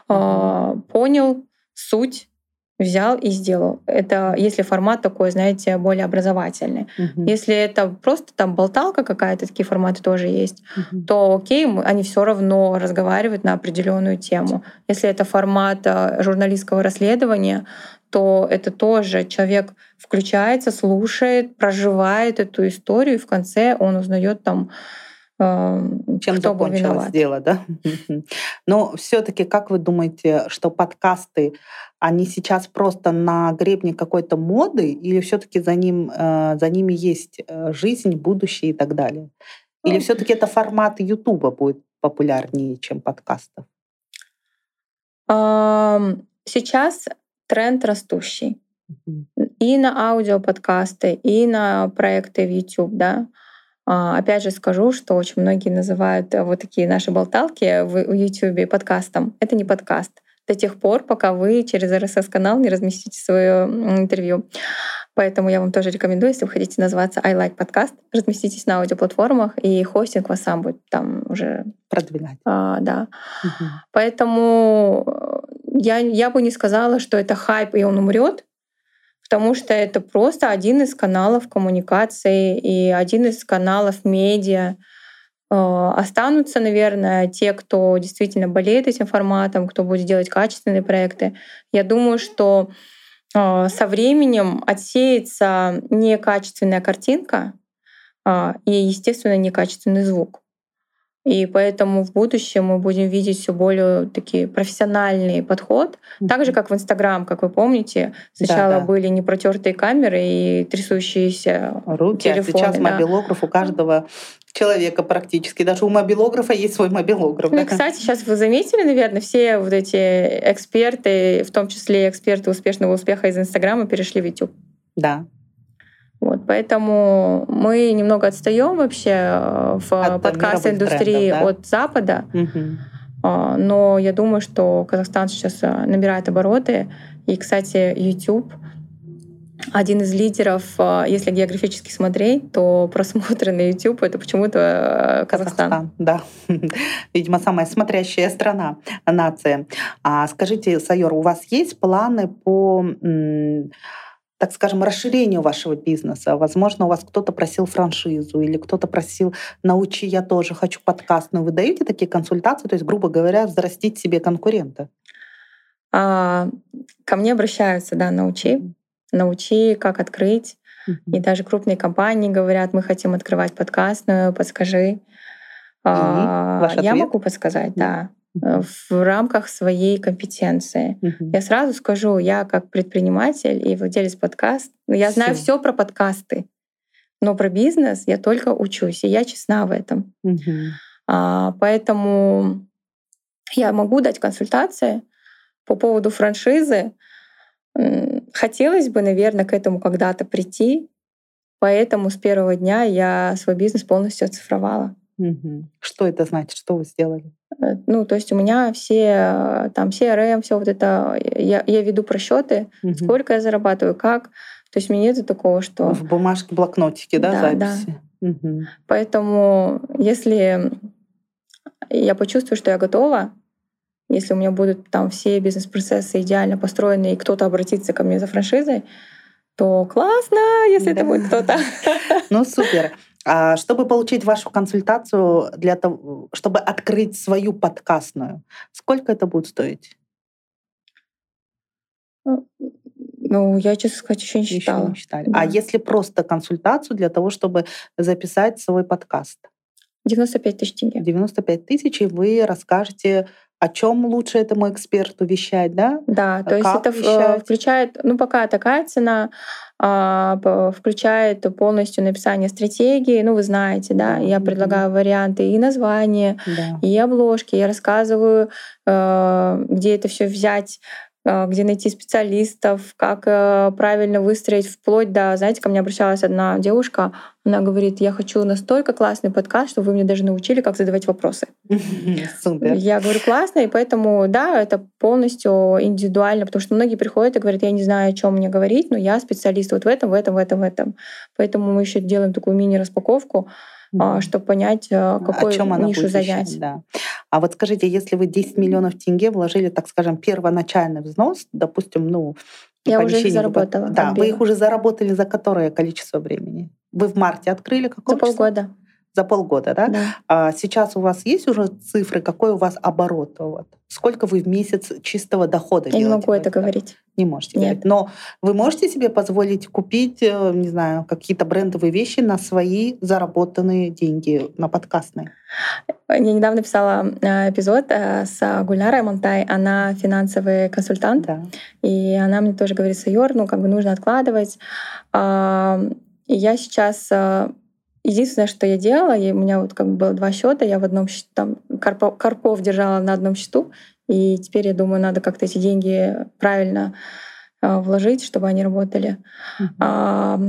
э, понял суть взял и сделал. Это если формат такой, знаете, более образовательный. Мгм. Если это просто там болталка какая-то, такие форматы тоже есть, Мгм. то окей, они все равно разговаривают на определенную тему. Если это формат э, журналистского расследования, то это тоже человек включается, слушает, проживает эту историю, и в конце он узнает там, э, Чем кто закончилось дело, да? Но все-таки, как вы думаете, что подкасты, они сейчас просто на гребне какой-то моды, или все-таки за, ним, э, за ними есть э, жизнь, будущее и так далее? Или Ну, все-таки это формат Ютуба будет популярнее, чем подкастов? Сейчас тренд растущий. И на аудиоподкасты, и на проекты в YouTube, да. А, Опять же скажу, что очень многие называют э, вот такие наши болталки в YouTube подкастом. Это не подкаст до тех пор, пока вы через RSS-канал не разместите свое интервью. Поэтому я вам тоже рекомендую, если вы хотите назваться I Like Podcast, разместитесь на аудиоплатформах, и хостинг вас сам будет там уже, Продвигать. а, да. Мгм. Поэтому э, я, я бы не сказала, что это хайп, и он умрет, потому что это просто один из каналов коммуникации и один из каналов медиа. Э, Останутся, наверное, те, кто действительно болеет этим форматом, кто будет делать качественные проекты. Я думаю, что э, со временем отсеется некачественная картинка а, и, естественно, некачественный звук. И поэтому в будущем мы будем видеть все более такие профессиональный подход. Так же, как в Инстаграм, как вы помните, сначала Да-да. были непротертые камеры и трясущиеся Руки, а телефоны. сейчас да. мобилограф у каждого человека практически. Даже у мобилографа есть свой мобилограф. Ну да? кстати, сейчас вы заметили, наверное, все вот эти эксперты, в том числе эксперты успешного успеха из Инстаграма, перешли в YouTube. Да. Вот, поэтому мы немного отстаем вообще э, в От, э, подкаст-индустрии трендов, от Запада. А, Но я думаю, что Казахстан сейчас а, набирает обороты. И, кстати, YouTube один из лидеров, а, если географически смотреть, то просмотры на YouTube это почему-то а, Казахстан. Да. Видимо, самая смотрящая страна, нация. А скажите, Сайор, у вас есть планы по, так скажем, расширению вашего бизнеса? Возможно, у вас кто-то просил франшизу или кто-то просил «научи, я тоже хочу подкастную». Вы даете такие консультации? То есть, грубо говоря, взрастить себе конкурента? А, Ко мне обращаются, да, научи, научи, как открыть. И Мгм. даже крупные компании говорят, мы хотим открывать подкастную, подскажи. Ваш Я могу подсказать, да, Мгм. э, в рамках своей компетенции. Мгм. Я сразу скажу, я как предприниматель и владелец подкаста, ну, я знаю Всё. все про подкасты, но про бизнес я только учусь, и я честна в этом. Мгм. А, Поэтому я могу дать консультации по поводу франшизы. Хотелось бы, наверное, к этому когда-то прийти, поэтому с первого дня я свой бизнес полностью оцифровала. Что это значит? Что вы сделали? Э, Ну, то есть у меня все э, там CRM, все вот это, я, я веду просчеты, Мгм. сколько я зарабатываю, как. То есть мне нет такого, что... В бумажке, блокнотике, да, Да, да. записи? Мгм. Поэтому если я почувствую, что я готова, если у меня будут там все бизнес-процессы идеально построены, и кто-то обратится ко мне за франшизой, то классно, если это Да. будет кто-то. Ну, супер. А чтобы получить вашу консультацию, для того, чтобы открыть свою подкастную, сколько это будет стоить? Ну, я, честно сказать, еще не Еще считала. не считали. Да. А если просто консультацию для того, чтобы записать свой подкаст? 95 тысяч тенге. 95 тысяч, и вы расскажете, о чем лучше этому эксперту вещать, да? Да, то есть Как это в- вещать? включает, ну пока такая цена, а, включает полностью написание стратегии, ну вы знаете, да, я предлагаю варианты и названия, Да. и обложки, я рассказываю, э, где это все взять, э, где найти специалистов, как э, правильно выстроить, вплоть до, знаете, ко мне обращалась одна девушка, она говорит, я хочу настолько классный подкаст, что вы мне даже научили, как задавать вопросы. Супер. Я говорю, классно, и поэтому, да, это полностью индивидуально, потому что многие приходят и говорят, я не знаю, о чем мне говорить, но я специалист вот в этом, в этом, в этом, в этом. Поэтому мы еще делаем такую мини-распаковку. Mm-hmm. чтобы понять, какую О она нишу занять. Да. А вот скажите, если вы 10 миллионов тенге вложили, так скажем, первоначальный взнос, допустим, ну, я уже их заработала. Да, вы их уже заработали за которое количество времени? Вы в марте открыли какое За полгода. За полгода, да? да. А сейчас у вас есть уже цифры, какой у вас оборот? Вот? Сколько вы в месяц чистого дохода Я не могу это говорить. Не можете Нет. говорить. Но вы можете себе позволить купить, э, не знаю, какие-то брендовые вещи на свои заработанные деньги на подкастные? Я недавно писала э, эпизод э, с Гулярой Монтай. Она финансовый консультант. Да. И она мне тоже говорит, Сайор, ну как бы нужно откладывать. И я сейчас Единственное, что я делала, и у меня вот как бы было два счета, я в одном там Карпов, Карпов держала на одном счету, и теперь я думаю, надо как-то эти деньги правильно э, вложить, чтобы они работали. Uh-huh. А,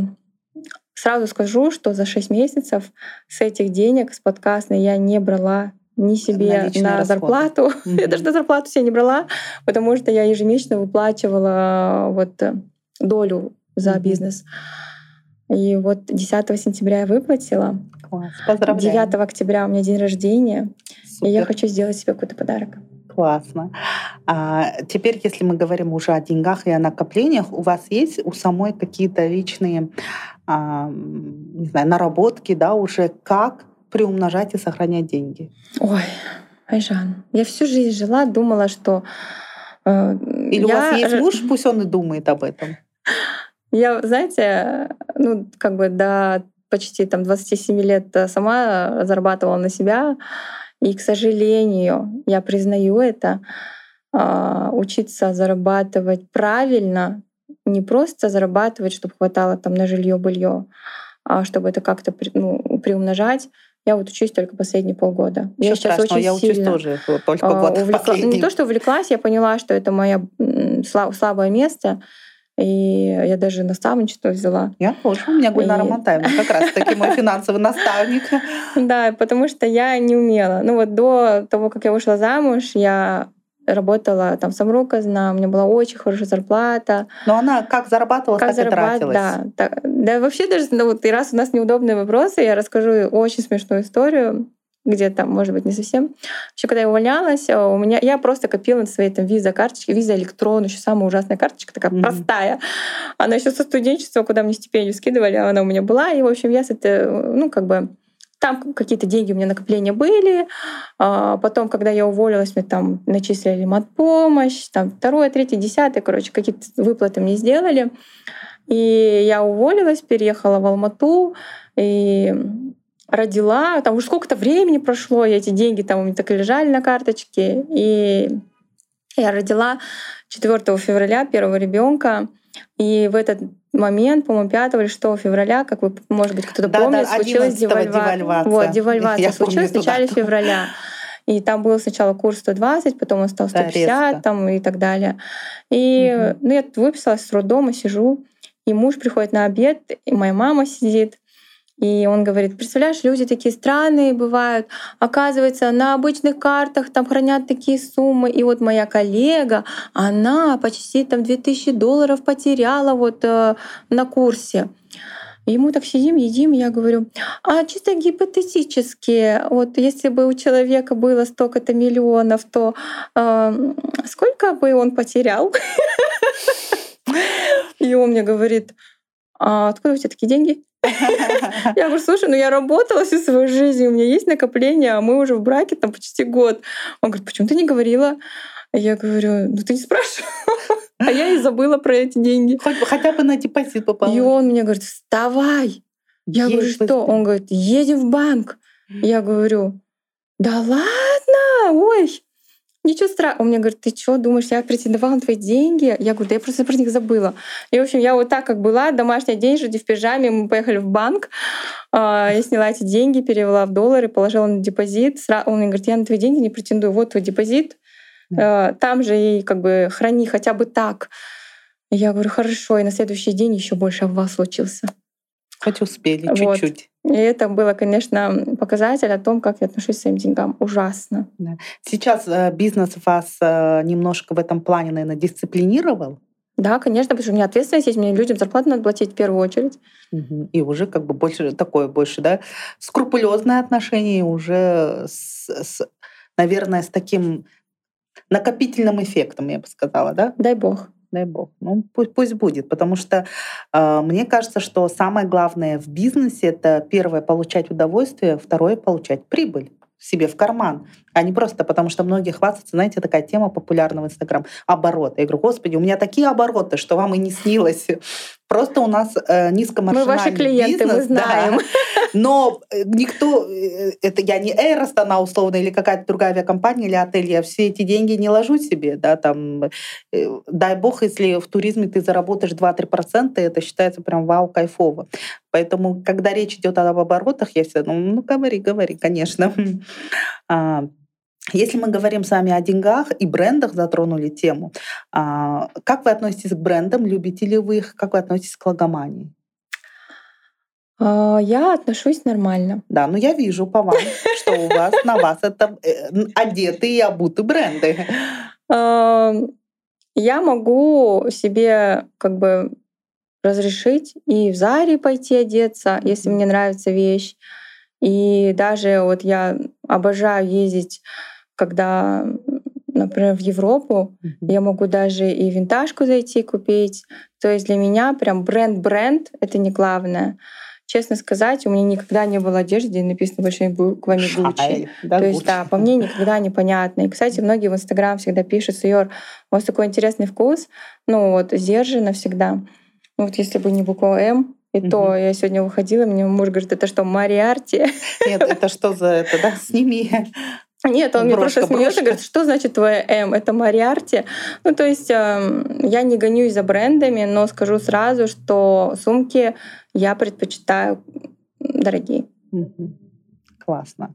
сразу скажу, что за 6 месяцев с этих денег, с подкастной, я не брала ни себе на, на зарплату. Mm-hmm. я даже на зарплату себе не брала, потому что я ежемесячно выплачивала вот долю за mm-hmm. бизнес. И вот 10 сентября я выплатила. Класс. Поздравляю. 9 октября у меня день рождения. Супер. И я хочу сделать себе какой-то подарок. Классно. А теперь, если мы говорим уже о деньгах и о накоплениях, у вас есть у самой какие-то личные, а, не знаю, наработки, да, уже как приумножать и сохранять деньги? Ой, Айжан, я всю жизнь жила, думала, что э, Или я... у вас есть муж, пусть он и думает об этом. Я, знаете, ну, как бы до почти там 27 лет э, сама зарабатывала на себя. И, к сожалению, я признаю это, а, учиться зарабатывать правильно, не просто зарабатывать, чтобы хватало там на жилье, белье, а чтобы это как-то ну, приумножать. Я вот учусь только последние полгода. Ничего я сейчас очень я учусь тоже только а, год увлекла... Не то, что увлеклась, я поняла, что это мое слабое место. И я даже наставничество взяла. Я тоже. У меня Гульнара и... Монтаевна как раз таки мой финансовый наставник. Да, потому что я не умела. Ну вот до того, как я вышла замуж, я работала там самруказно, у меня была очень хорошая зарплата. Но она как зарабатывала, как так зарабат... и тратилась. Да, так, да, вообще даже, ну, вот и раз у нас неудобные вопросы, я расскажу очень смешную историю где-то, может быть, не совсем. Еще когда я увольнялась, э, у меня я просто копила на своей там виза карточки, виза электрон, еще самая ужасная карточка, такая mm-hmm. простая. Она еще со студенчества, куда мне стипендию скидывали, она у меня была. И, в общем, я с этой, ну, как бы там какие-то деньги у меня накопления были. А потом, когда я уволилась, мне там начислили матпомощь, там второе, третье, десятое, короче, какие-то выплаты мне сделали. И я уволилась, переехала в Алмату, и родила, там уже сколько-то времени прошло, и эти деньги там у меня так и лежали на карточке. И я родила 4 февраля первого ребенка. И в этот момент, по-моему, 5 или 6 февраля, как вы, может быть, кто-то да, помнит, да, случилась девальва... девальвация. Вот, девальвация Я случилась в начале туда. февраля. И там был сначала курс 120, потом он стал 150 да, там, и так далее. И угу. ну, я выписалась с роддома, сижу, и муж приходит на обед, и моя мама сидит, и он говорит, представляешь, люди такие странные бывают. Оказывается, на обычных картах там хранят такие суммы. И вот моя коллега, она почти там 2000 долларов потеряла вот э, на курсе. И мы так сидим, едим, я говорю, а чисто гипотетически, вот если бы у человека было столько-то миллионов, то э, сколько бы он потерял? И он мне говорит, а откуда у тебя такие деньги? Я говорю, слушай, ну я работала всю свою жизнь, у меня есть накопление, а мы уже в браке там почти год. Он говорит, почему ты не говорила? Я говорю, ну ты не спрашивала. А я и забыла про эти деньги. Хоть, хотя бы на депозит попала. И он мне говорит, вставай. Я Есть говорю, что? Он говорит, едем в банк. Я говорю, да ладно, ой. Ничего страшного. Он мне говорит, ты что, думаешь, я претендовала на твои деньги? Я говорю, да я просто про них забыла. И, в общем, я вот так, как была, домашняя день, жди в пижаме, мы поехали в банк, а, я сняла эти деньги, перевела в доллары, положила на депозит. Он мне говорит, я на твои деньги не претендую, вот твой депозит, а, там же и как бы храни хотя бы так. Я говорю, хорошо, и на следующий день еще больше вас случился. Хоть успели, вот. чуть-чуть. И это было, конечно, показатель о том, как я отношусь к своим деньгам. Ужасно. Да. Сейчас э, бизнес вас э, немножко в этом плане, наверное, дисциплинировал? Да, конечно, потому что у меня ответственность есть, мне людям зарплату надо платить в первую очередь. И уже как бы больше такое, больше, да, скрупулезное отношение уже, с, с, наверное, с таким накопительным эффектом, я бы сказала, да? Дай бог. Дай бог. Ну, пусть, пусть будет, потому что э, мне кажется, что самое главное в бизнесе это первое получать удовольствие, второе получать прибыль себе в карман, а не просто потому, что многие хвастаются, знаете, такая тема популярна в Инстаграм, обороты. Я говорю, господи, у меня такие обороты, что вам и не снилось. Просто у нас э, низкомаржинальный Мы ваши клиенты, бизнес, мы знаем. Да. Но э, никто, э, это я не Air Astana условно или какая-то другая авиакомпания или отель, я все эти деньги не ложу себе, да, там, э, дай бог, если в туризме ты заработаешь 2-3%, это считается прям вау, кайфово. Поэтому, когда речь идет об оборотах, я всегда, ну, ну говори, говори, конечно. Если мы говорим с вами о деньгах и брендах, затронули тему, а, как вы относитесь к брендам? Любите ли вы их? Как вы относитесь к логомании? А, я отношусь нормально. Да, но я вижу по вам, что у вас на вас это э, одеты и обуты бренды. Я могу себе как бы разрешить и в Заре пойти одеться, если мне нравится вещь. И даже вот я обожаю ездить когда, например, в Европу, mm-hmm. я могу даже и винтажку зайти купить. То есть для меня прям бренд-бренд — это не главное. Честно сказать, у меня никогда не было одежды, где написано большими буквами Gucci. Да, То есть, да, по мне никогда непонятно. И, кстати, многие в Инстаграм всегда пишут, Суёр, у вас такой интересный вкус, ну вот, сдержанно всегда. Ну вот если бы не буква М, и угу. то я сегодня выходила, мне муж говорит, это что, Мариарти? Нет, это что за это, да? Сними. Нет, он брошка, мне просто смеется, говорит, что значит твоя М? Это Мариарти. Ну, то есть э, я не гонюсь за брендами, но скажу сразу, что сумки я предпочитаю дорогие. Классно.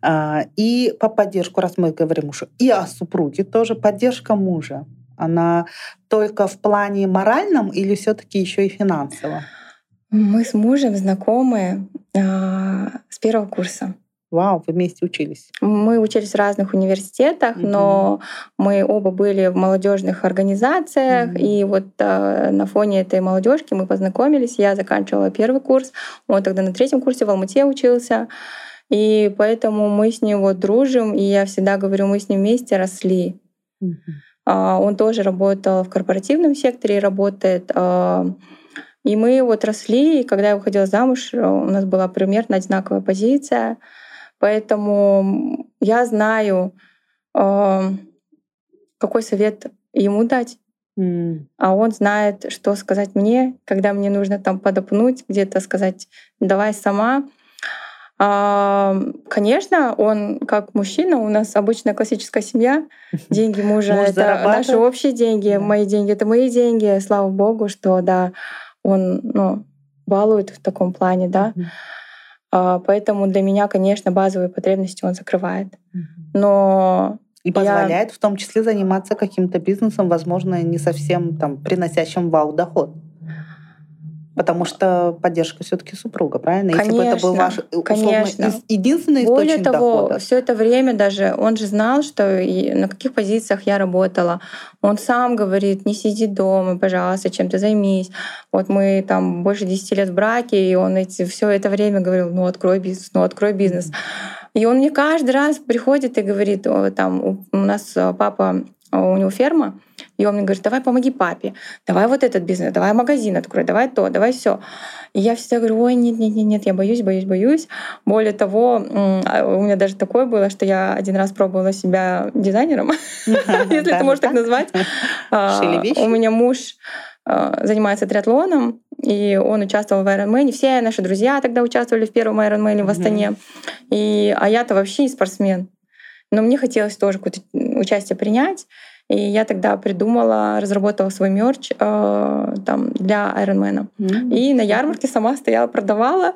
А, и по поддержку, раз мы говорим уже и о супруге, тоже поддержка мужа. Она только в плане моральном или все-таки еще и финансово? Мы с мужем знакомы э, с первого курса. Вау, вы вместе учились? Мы учились в разных университетах, mm-hmm. но мы оба были в молодежных организациях, mm-hmm. и вот э, на фоне этой молодежки мы познакомились. Я заканчивала первый курс, он тогда на третьем курсе в Алмате учился. И поэтому мы с ним вот дружим, и я всегда говорю, мы с ним вместе росли. Mm-hmm. А, он тоже работал в корпоративном секторе, работает. А, и мы вот росли, и когда я выходила замуж, у нас была примерно одинаковая позиция. Поэтому я знаю, э, какой совет ему дать. Mm. А он знает, что сказать мне, когда мне нужно там подопнуть, где-то сказать, давай сама. А, конечно, он как мужчина, у нас обычная классическая семья, деньги мужа Муж это наши общие деньги, yeah. мои деньги это мои деньги. Слава богу, что да, он ну, балует в таком плане, да. Mm-hmm. А, поэтому для меня, конечно, базовые потребности он закрывает. Но и позволяет я... в том числе заниматься каким-то бизнесом, возможно, не совсем там приносящим вау доход. Потому что поддержка все-таки супруга, правильно? Конечно, Если бы это был ваш конечно. единственный Более источник того, дохода. все это время даже он же знал, что и на каких позициях я работала. Он сам говорит, не сиди дома, пожалуйста, чем-то займись. Вот мы там больше 10 лет в браке, и он эти, все это время говорил, ну открой бизнес, ну открой бизнес. И он мне каждый раз приходит и говорит, там у нас папа у него ферма, и он мне говорит, давай помоги папе, давай вот этот бизнес, давай магазин открой, давай то, давай все. И я всегда говорю, ой, нет, нет, нет, нет, я боюсь, боюсь, боюсь. Более того, а, у меня даже такое было, что я один раз пробовала себя дизайнером, если это можно так назвать. А, у меня муж а, занимается триатлоном, и он участвовал в Ironman. Все наши друзья тогда участвовали в первом Ironman в Астане. И, а я-то вообще не спортсмен. Но мне хотелось тоже какое-то участие принять. И я тогда придумала, разработала свой мерч э, там, для Ironman. Mm-hmm. И на ярмарке сама стояла, продавала.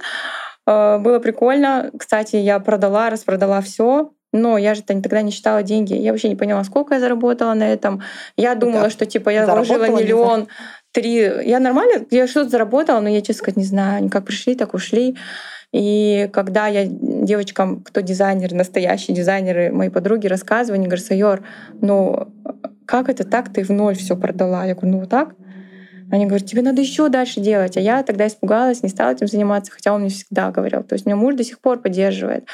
Э, было прикольно. Кстати, я продала, распродала все. Но я же тогда не считала деньги. Я вообще не поняла, сколько я заработала на этом. Я думала, да. что типа я заработала вложила миллион, три. Я нормально, я что-то заработала, но я, честно сказать, не знаю. Они как пришли, так ушли. И когда я девочкам, кто дизайнер, настоящие дизайнеры, мои подруги рассказываю, они говорят, Сайор, ну, как это так, ты в ноль все продала? Я говорю, ну вот так. Они говорят, тебе надо еще дальше делать. А я тогда испугалась, не стала этим заниматься, хотя он мне всегда говорил. То есть меня муж до сих пор поддерживает.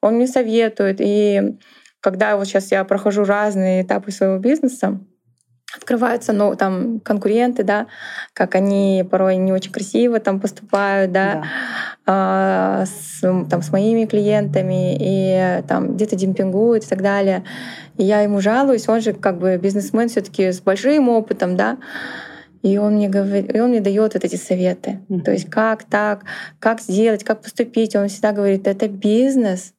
Он мне советует. И когда вот сейчас я прохожу разные этапы своего бизнеса, открываются ну, там конкуренты, да, как они порой не очень красиво там поступают, да, да. А, с, там, с моими клиентами и там где-то демпингуют и так далее. И я ему жалуюсь, он же как бы бизнесмен все таки с большим опытом, да, и он мне говорит, и он мне дает вот эти советы. Mm-hmm. То есть как так, как сделать, как поступить. Он всегда говорит, это бизнес,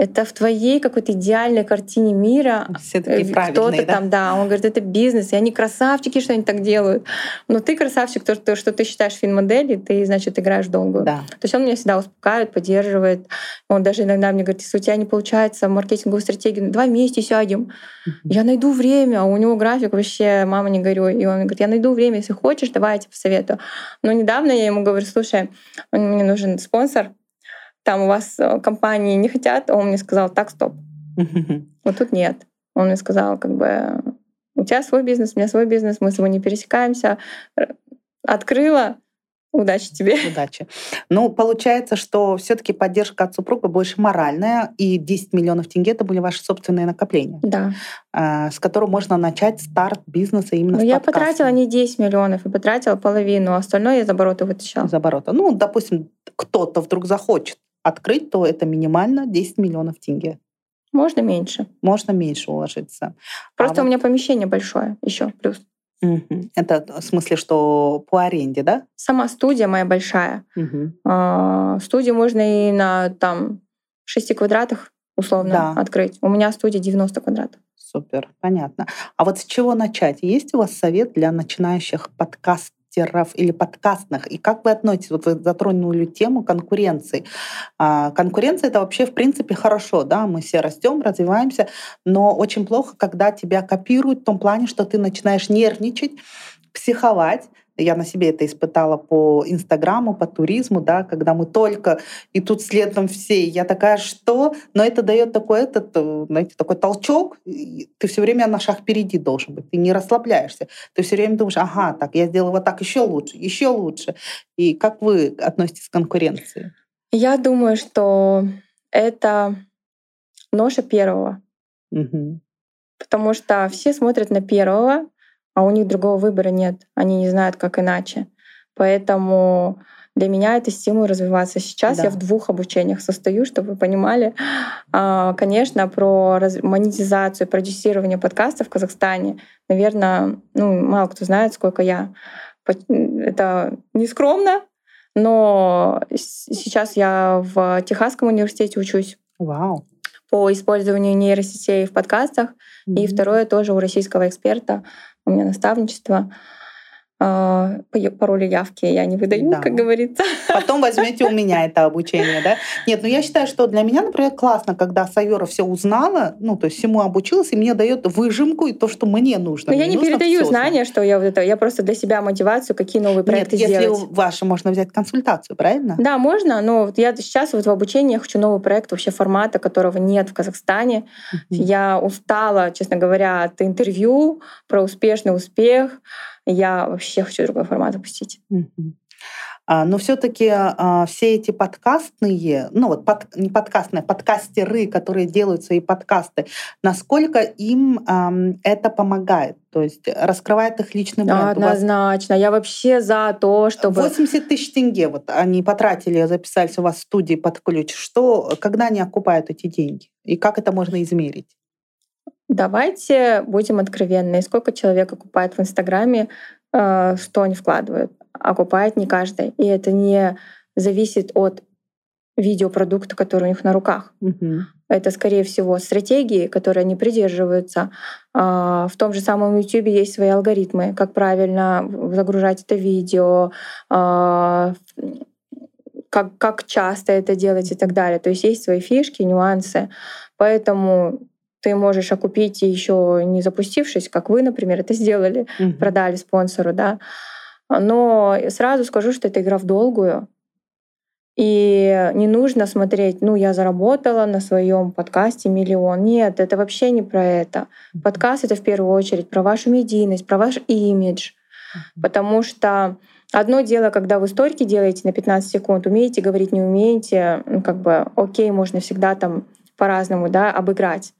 это в твоей какой-то идеальной картине мира Все такие э, кто-то да? там, да, он говорит, это бизнес, и они красавчики, что они так делают. Но ты красавчик, то, что, что ты считаешь фин-модели, ты, значит, играешь долгую. Да. То есть он меня всегда успокаивает, поддерживает. Он даже иногда мне говорит, если у тебя не получается маркетинговую стратегию, ну, давай вместе сядем. Я найду время, а у него график вообще, мама не горюй. И он говорит, я найду время, если хочешь, давай я тебе посоветую. Но недавно я ему говорю, слушай, мне нужен спонсор, там у вас э, компании не хотят, он мне сказал, так, стоп. Вот тут нет. Он мне сказал, как бы, у тебя свой бизнес, у меня свой бизнес, мы с тобой не пересекаемся. Открыла, Удачи тебе. Удачи. Ну, получается, что все-таки поддержка от супруга больше моральная, и 10 миллионов тенге это были ваши собственные накопления. Да. А, с которого можно начать старт бизнеса именно Ну, я потратила не 10 миллионов, я потратила половину, а остальное я из оборота вытащила. Из оборота. Ну, допустим, кто-то вдруг захочет открыть, то это минимально 10 миллионов тенге. Можно меньше. Можно меньше уложиться. Просто а у вот... меня помещение большое еще плюс. Угу. Это в смысле, что по аренде, да? Сама студия моя большая. Угу. А, студию можно и на там 6 квадратах условно да. открыть. У меня студия 90 квадратов. Супер, понятно. А вот с чего начать? Есть у вас совет для начинающих подкаст подкастеров или подкастных. И как вы относитесь, вот вы затронули тему конкуренции. А, конкуренция это вообще в принципе хорошо, да, мы все растем, развиваемся, но очень плохо, когда тебя копируют в том плане, что ты начинаешь нервничать, психовать, я на себе это испытала по Инстаграму, по туризму, да, когда мы только и тут следом все. Я такая, что? Но это дает такой, этот, э, знаете, такой толчок. Ты все время на шаг впереди должен быть. Ты не расслабляешься. Ты все время думаешь, ага, так, я сделала вот так еще лучше, еще лучше. И как вы относитесь к конкуренции? Я думаю, что это ноша первого. Угу. Потому что все смотрят на первого, а у них другого выбора нет. Они не знают, как иначе. Поэтому для меня это стимул развиваться. Сейчас да. я в двух обучениях состою, чтобы вы понимали. А, конечно, про монетизацию, продюсирование подкастов в Казахстане, наверное, ну, мало кто знает, сколько я. Это не скромно, но сейчас я в Техасском университете учусь. Вау. По использованию нейросетей в подкастах. Mm-hmm. И второе тоже у российского эксперта у меня наставничество пароли явки я не выдаю, да. как говорится. Потом возьмете у меня это обучение, да? Нет, ну я считаю, что для меня, например, классно, когда Сайора все узнала, ну то есть всему обучилась, и мне дает выжимку и то, что мне нужно. Но я не передаю знания, что я вот это, я просто для себя мотивацию, какие новые проекты Нет, если сделать. ваши можно взять консультацию, правильно? Да, можно, но вот я сейчас вот в обучении хочу новый проект вообще формата, которого нет в Казахстане. Mm-hmm. Я устала, честно говоря, от интервью про успешный успех я вообще хочу другой формат запустить. А, но все-таки а, все эти подкастные, ну вот под, не подкастные, подкастеры, которые делают свои подкасты, насколько им это помогает? То есть раскрывает их личный бренд? Однозначно. Я вообще за то, чтобы... 80 тысяч тенге вот они потратили, записались у вас в студии под ключ. Что, когда они окупают эти деньги? И как это можно измерить? Давайте будем откровенны. Сколько человек окупает в Инстаграме, э, что они вкладывают? Окупает не каждый. И это не зависит от видеопродукта, который у них на руках. Угу. Это, скорее всего, стратегии, которые они придерживаются. А, в том же самом YouTube есть свои алгоритмы, как правильно загружать это видео, а, как, как часто это делать и так далее. То есть есть свои фишки, нюансы. Поэтому ты можешь окупить еще не запустившись, как вы, например, это сделали, mm-hmm. продали спонсору, да. Но сразу скажу, что это игра в долгую. И не нужно смотреть, ну, я заработала на своем подкасте миллион. Нет, это вообще не про это. Подкаст — это в первую очередь про вашу медийность, про ваш имидж. Потому что одно дело, когда вы сторики делаете на 15 секунд, умеете говорить, не умеете, ну, как бы окей, можно всегда там по-разному да, обыграть.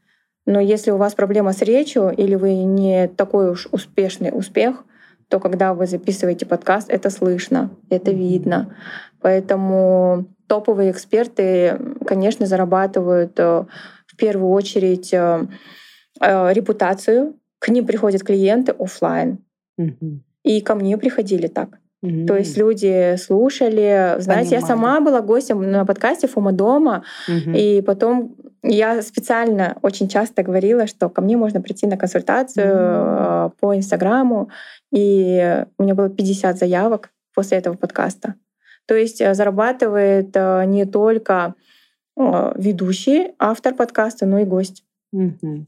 Но если у вас проблема с речью или вы не такой уж успешный успех, то когда вы записываете подкаст, это слышно, это видно. Поэтому топовые эксперты, конечно, зарабатывают э, в первую очередь э, э, репутацию. К ним приходят клиенты офлайн. И ко мне приходили так. Mm-hmm. То есть люди слушали. Знаете, Понимаю. я сама была гостем на подкасте Фома дома, mm-hmm. и потом я специально очень часто говорила, что ко мне можно прийти на консультацию mm-hmm. по Инстаграму, и у меня было 50 заявок после этого подкаста. То есть э, зарабатывает э, не только ведущий, автор подкаста, но и гость. Mm-hmm.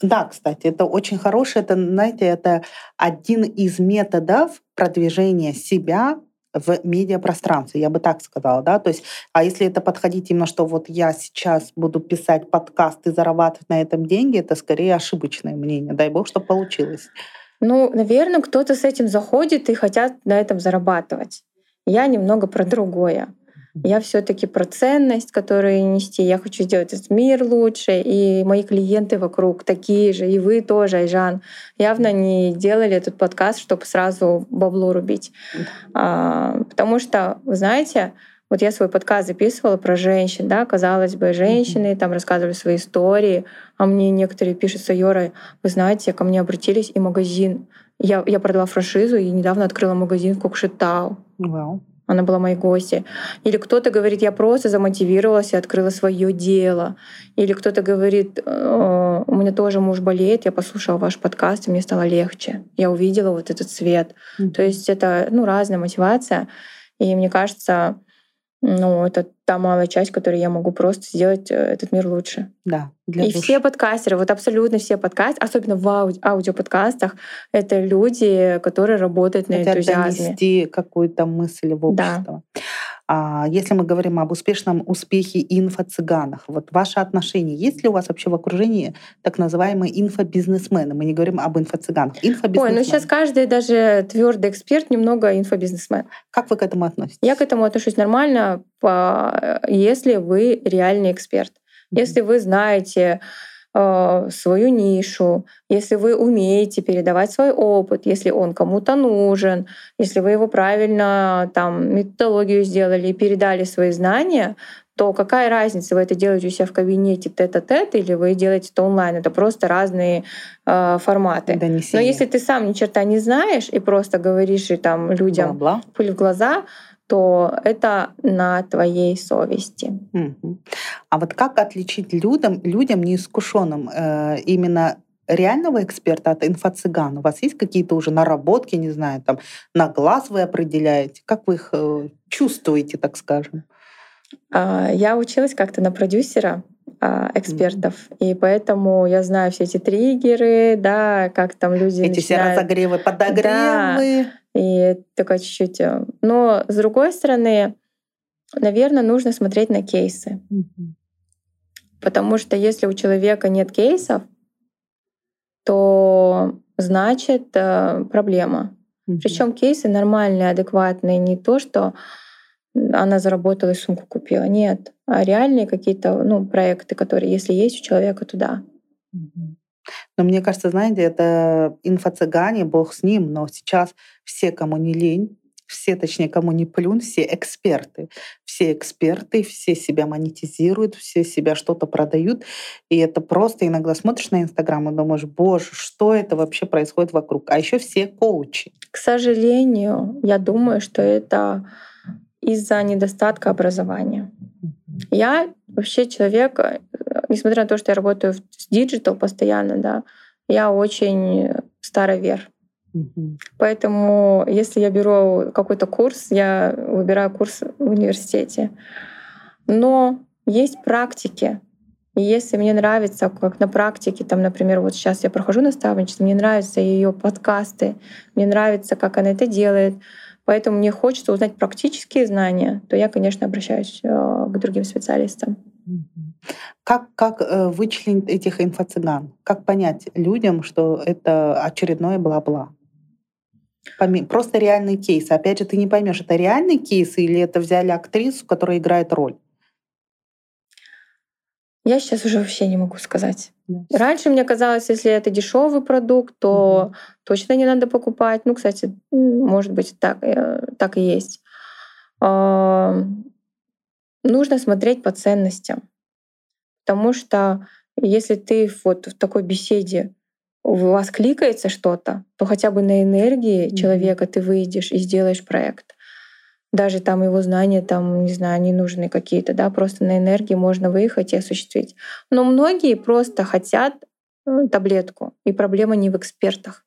Да, кстати, это очень хорошее, это, знаете, это один из методов продвижения себя в медиапространстве, я бы так сказала, да, то есть, а если это подходить именно, что вот я сейчас буду писать подкаст и зарабатывать на этом деньги, это скорее ошибочное мнение, дай бог, что получилось. Ну, наверное, кто-то с этим заходит и хотят на этом зарабатывать. Я немного про другое. Я все-таки про ценность, которую нести. Я хочу сделать этот мир лучше, и мои клиенты вокруг такие же, и вы тоже, Айжан. Явно не делали этот подкаст, чтобы сразу бабло рубить. А, потому что, вы знаете, вот я свой подкаст записывала про женщин, да, казалось бы, женщины mm-hmm. там рассказывали свои истории, а мне некоторые пишут, Сайора, вы знаете, ко мне обратились и магазин. Я, я продала франшизу и недавно открыла магазин в Кокшетау. Wow. Она была моей гостьей. Или кто-то говорит, я просто замотивировалась и открыла свое дело. Или кто-то говорит, «Э, у меня тоже муж болеет, я послушала ваш подкаст, и мне стало легче. Я увидела вот этот свет. Mm-hmm. То есть это ну, разная мотивация. И мне кажется, ну, это та малая часть, которой я могу просто сделать э, этот мир лучше. Да. Для и души. все подкастеры, вот абсолютно все подкастеры, особенно в ауди- аудиоподкастах, это люди, которые работают на Хотят энтузиазме. донести какую-то мысль в общество. Да. А если мы говорим об успешном успехе инфо-цыганах, вот ваше отношение, есть ли у вас вообще в окружении так называемые инфобизнесмены? Мы не говорим об инфо-цыганах. Ой, ну сейчас каждый даже твердый эксперт немного инфобизнесмен. Как вы к этому относитесь? Я к этому отношусь нормально, если вы реальный эксперт. Если вы знаете, свою нишу, если вы умеете передавать свой опыт, если он кому-то нужен, если вы его правильно там методологию сделали и передали свои знания, то какая разница, вы это делаете у себя в кабинете тет-а-тет или вы делаете это онлайн? Это просто разные э, форматы. Донесение. Но если ты сам ни черта не знаешь и просто говоришь и там людям Бла-бла. пыль в глаза, то это на твоей совести. Угу. А вот как отличить людям, людям неискушенным э, именно реального эксперта от инфо-цыган? У вас есть какие-то уже наработки, не знаю, там на глаз вы определяете? Как вы их э, чувствуете, так скажем? А, я училась как-то на продюсера а, экспертов, mm-hmm. и поэтому я знаю все эти триггеры, да, как там люди эти начинают... все разогревы, подогревы. Да. И такая чуть-чуть. Э, но с другой стороны, наверное, нужно смотреть на кейсы. Mm-hmm. Потому что если у человека нет кейсов, то значит э, проблема. Mm-hmm. Причем кейсы нормальные, адекватные, не то, что она заработала и сумку купила. Нет, а реальные какие-то ну, проекты, которые, если есть у человека, туда. Mm-hmm. Но мне кажется, знаете, это инфо-цыгане, бог с ним, но сейчас все, кому не лень, все, точнее, кому не плюнь, все эксперты. Все эксперты, все себя монетизируют, все себя что-то продают. И это просто иногда смотришь на Инстаграм и думаешь, боже, что это вообще происходит вокруг? А еще все коучи. К сожалению, я думаю, что это из-за недостатка образования. Я вообще человек, э, несмотря на то, что я работаю с digital постоянно, да, я очень старовер. Поэтому, если я беру какой-то курс, я выбираю курс в университете. Но есть практики. И если мне нравится, как на практике, там, например, вот сейчас я прохожу наставничество, мне нравятся ее подкасты, мне нравится, как она это делает, Поэтому мне хочется узнать практические знания, то я, конечно, обращаюсь э, к другим специалистам. Как, как э, вычленить этих инфо-цыган? Как понять людям, что это очередное бла-бла? Просто реальный кейс. Опять же, ты не поймешь, это реальный кейс или это взяли актрису, которая играет роль. Я сейчас уже вообще не могу сказать. Да. Раньше мне казалось, если это дешевый продукт, то угу. точно не надо покупать. Ну, кстати, может быть, так, э, так и есть. А, нужно смотреть по ценностям. Потому что если ты вот в такой беседе у вас кликается что-то, то хотя бы на энергии mm-hmm. человека ты выйдешь и сделаешь проект. Даже там его знания, там, не знаю, не нужны какие-то, да, просто на энергии можно выехать и осуществить. Но многие просто хотят э, таблетку, и проблема не в экспертах,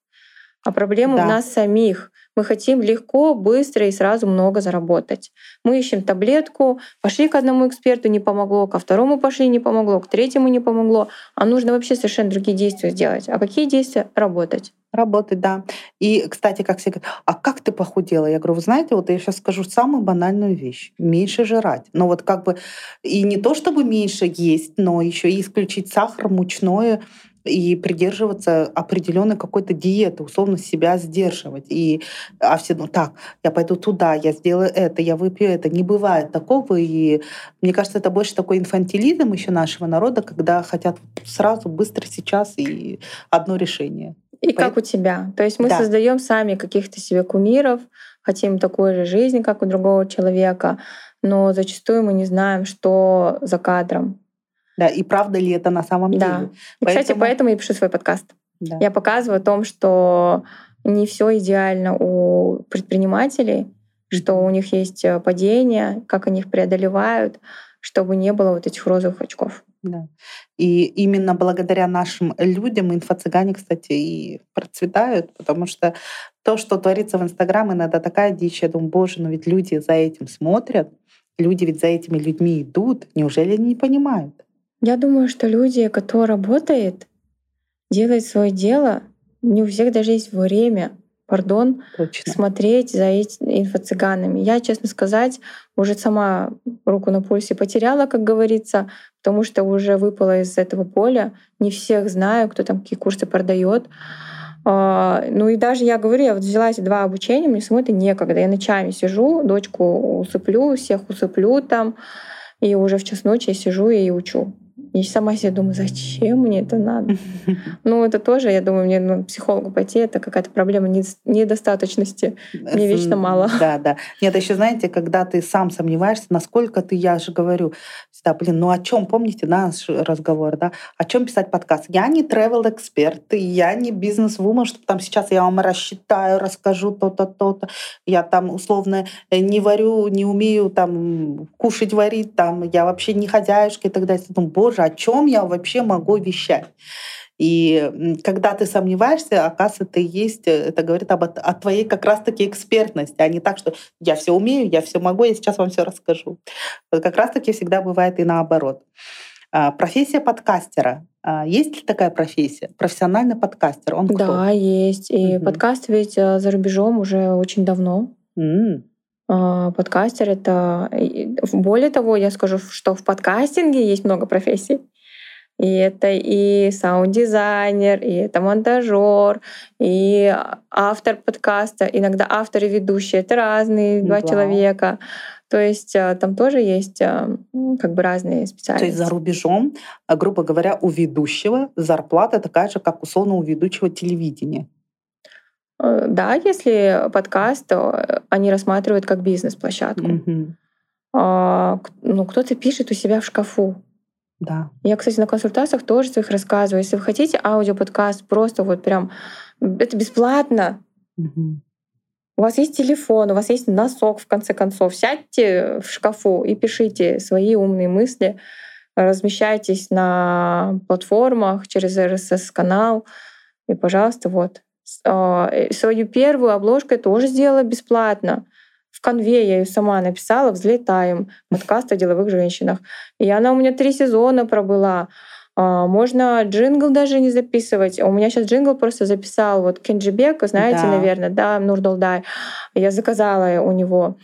а проблема да. в нас самих. Мы хотим легко, быстро и сразу много заработать. Мы ищем таблетку, пошли к одному эксперту, не помогло, ко второму пошли, не помогло, к третьему не помогло. А нужно вообще совершенно другие действия сделать. А какие действия? Работать. Работать, да. И, кстати, как все говорят, а как ты похудела? Я говорю, вы знаете, вот я сейчас скажу самую банальную вещь. Меньше жрать. Но вот как бы и не то, чтобы меньше есть, но еще и исключить сахар, мучное, и придерживаться определенной какой-то диеты, условно себя сдерживать. И а все, ну так, я пойду туда, я сделаю это, я выпью это. Не бывает такого. И мне кажется, это больше такой инфантилизм еще нашего народа, когда хотят сразу, быстро, сейчас и одно решение. И Поэтому... как у тебя? То есть мы да. создаем сами каких-то себе кумиров, хотим такой же жизни, как у другого человека, но зачастую мы не знаем, что за кадром. Да, и правда ли это на самом да. деле? И, поэтому... Кстати, поэтому я пишу свой подкаст. Да. Я показываю о том, что не все идеально у предпринимателей, что у них есть э, падения, как они их преодолевают, чтобы не было вот этих розовых очков. Да. И именно благодаря нашим людям инфо-цыгане, кстати, и процветают, потому что то, что творится в Инстаграм, иногда такая дичь. Я думаю, боже, но ведь люди за этим смотрят, люди ведь за этими людьми идут. Неужели они не понимают? Я думаю, что люди, кто работает, делает свое дело, не у всех даже есть время, пардон, Точно. смотреть за инфо-цыганами. Я, честно сказать, уже сама руку на пульсе потеряла, как говорится, потому что уже выпала из этого поля. Не всех знаю, кто там какие курсы продает. А, ну и даже я говорю, я вот взяла эти два обучения, мне самой это некогда. Я ночами сижу, дочку усыплю, всех усыплю там, и уже в час ночи я сижу и учу. И сама себе думаю, зачем мне это надо? Ну, это тоже, я думаю, мне ну, психологу пойти, это какая-то проблема недостаточности. Мне вечно мало. Да, да. Нет, еще знаете, когда ты сам сомневаешься, насколько ты, я же говорю, всегда, блин, ну о чем, помните наш разговор, да? О чем писать подкаст? Я не travel эксперт я не бизнес-вумен, чтобы там сейчас я вам рассчитаю, расскажу то-то, то-то. Я там условно э, не варю, не умею там кушать, варить, там я вообще не хозяюшка и так далее. Думаю, боже, о чем я вообще могу вещать? И когда ты сомневаешься, оказывается, ты есть, э, это говорит об, о твоей как раз-таки экспертности, а не так, что я все умею, я все могу, я сейчас вам все расскажу. Как раз-таки всегда бывает и наоборот. А, профессия подкастера. А, есть ли такая профессия? Профессиональный подкастер. Он кто? Да, есть. И угу. подкаст ведь э, за рубежом уже очень давно. Mm. Подкастер это... Более того, я скажу, что в подкастинге есть много профессий. И это и саунд-дизайнер, и это монтажер, и автор подкаста. Иногда автор и ведущий — это разные два Вау. человека. То есть э, там тоже есть э, как бы разные специальности. То есть за рубежом, грубо говоря, у ведущего зарплата такая же, как условно у ведущего телевидения. Да, если подкаст, они рассматривают как бизнес-площадку. Угу. Ну, кто-то пишет у себя в шкафу. Да. Я, кстати, на консультациях тоже своих рассказываю. Если вы хотите аудиоподкаст, просто вот прям это бесплатно. Угу. У вас есть телефон, у вас есть носок, в конце концов. Сядьте в шкафу и пишите свои умные мысли, размещайтесь на платформах через RSS-канал. И, пожалуйста, вот. А, свою первую обложку я тоже сделала бесплатно в конве я ее сама написала, взлетаем, подкаст о деловых женщинах. И она у меня три сезона пробыла. А, можно джингл даже не записывать. У меня сейчас джингл просто записал вот Кенджибек, знаете, да. наверное, да, Нурдолдай. Я заказала у него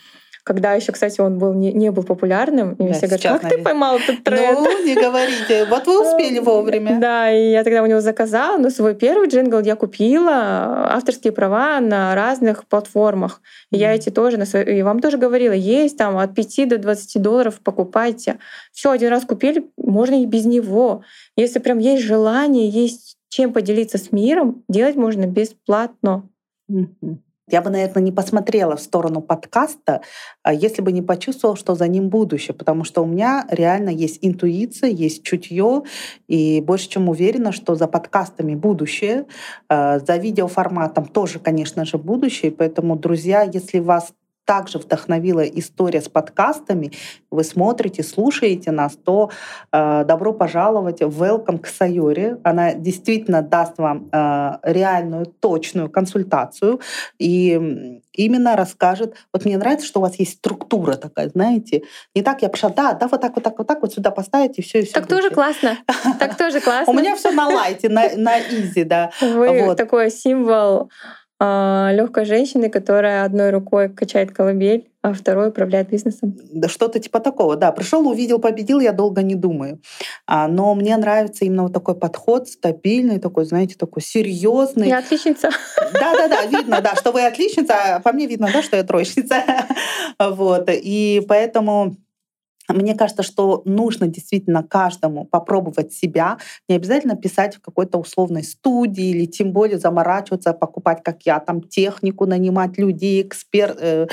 когда еще, кстати, он был не, не был популярным, и да, все говорят, как наверное. ты поймал этот тренд? Ну, не говорите, вот вы успели вовремя. Да, и я тогда у него заказала, но свой первый джингл я купила, авторские права на разных платформах. И я эти тоже, на свой... и вам тоже говорила, есть там от 5 до 20 долларов покупайте. Все, один раз купили, можно и без него. Если прям есть желание, есть чем поделиться с миром, делать можно бесплатно. Mm-hmm. Я бы, наверное, не посмотрела в сторону подкаста, а если бы не почувствовала, что за ним будущее, потому что у меня реально есть интуиция, есть чутье, и больше чем уверена, что за подкастами будущее, а, за видеоформатом тоже, конечно же, будущее. Поэтому, друзья, если вас также вдохновила история с подкастами, вы смотрите, слушаете нас, то э, добро пожаловать в Welcome к Сайоре. Она действительно даст вам э, реальную, точную консультацию и именно расскажет. Вот мне нравится, что у вас есть структура такая, знаете. Не так я пошла, да, да, вот так, вот так, вот так, вот сюда поставить и все, и все. Так тоже классно. Так тоже классно. У меня все на лайте, на изи, да. Вы такой символ легкой женщины, которая одной рукой качает колыбель, а второй управляет бизнесом. Да что-то типа такого, да. Пришел, увидел, победил, я долго не думаю. А, но мне нравится именно вот такой подход, стабильный, такой, знаете, такой серьезный. Я отличница. Да-да-да, видно, да, что вы отличница, а по мне видно, да, что я троечница. Вот. И поэтому мне кажется, что нужно действительно каждому попробовать себя. Не обязательно писать в какой-то условной студии или тем более заморачиваться, покупать, как я, там технику, нанимать людей, эксперт, э,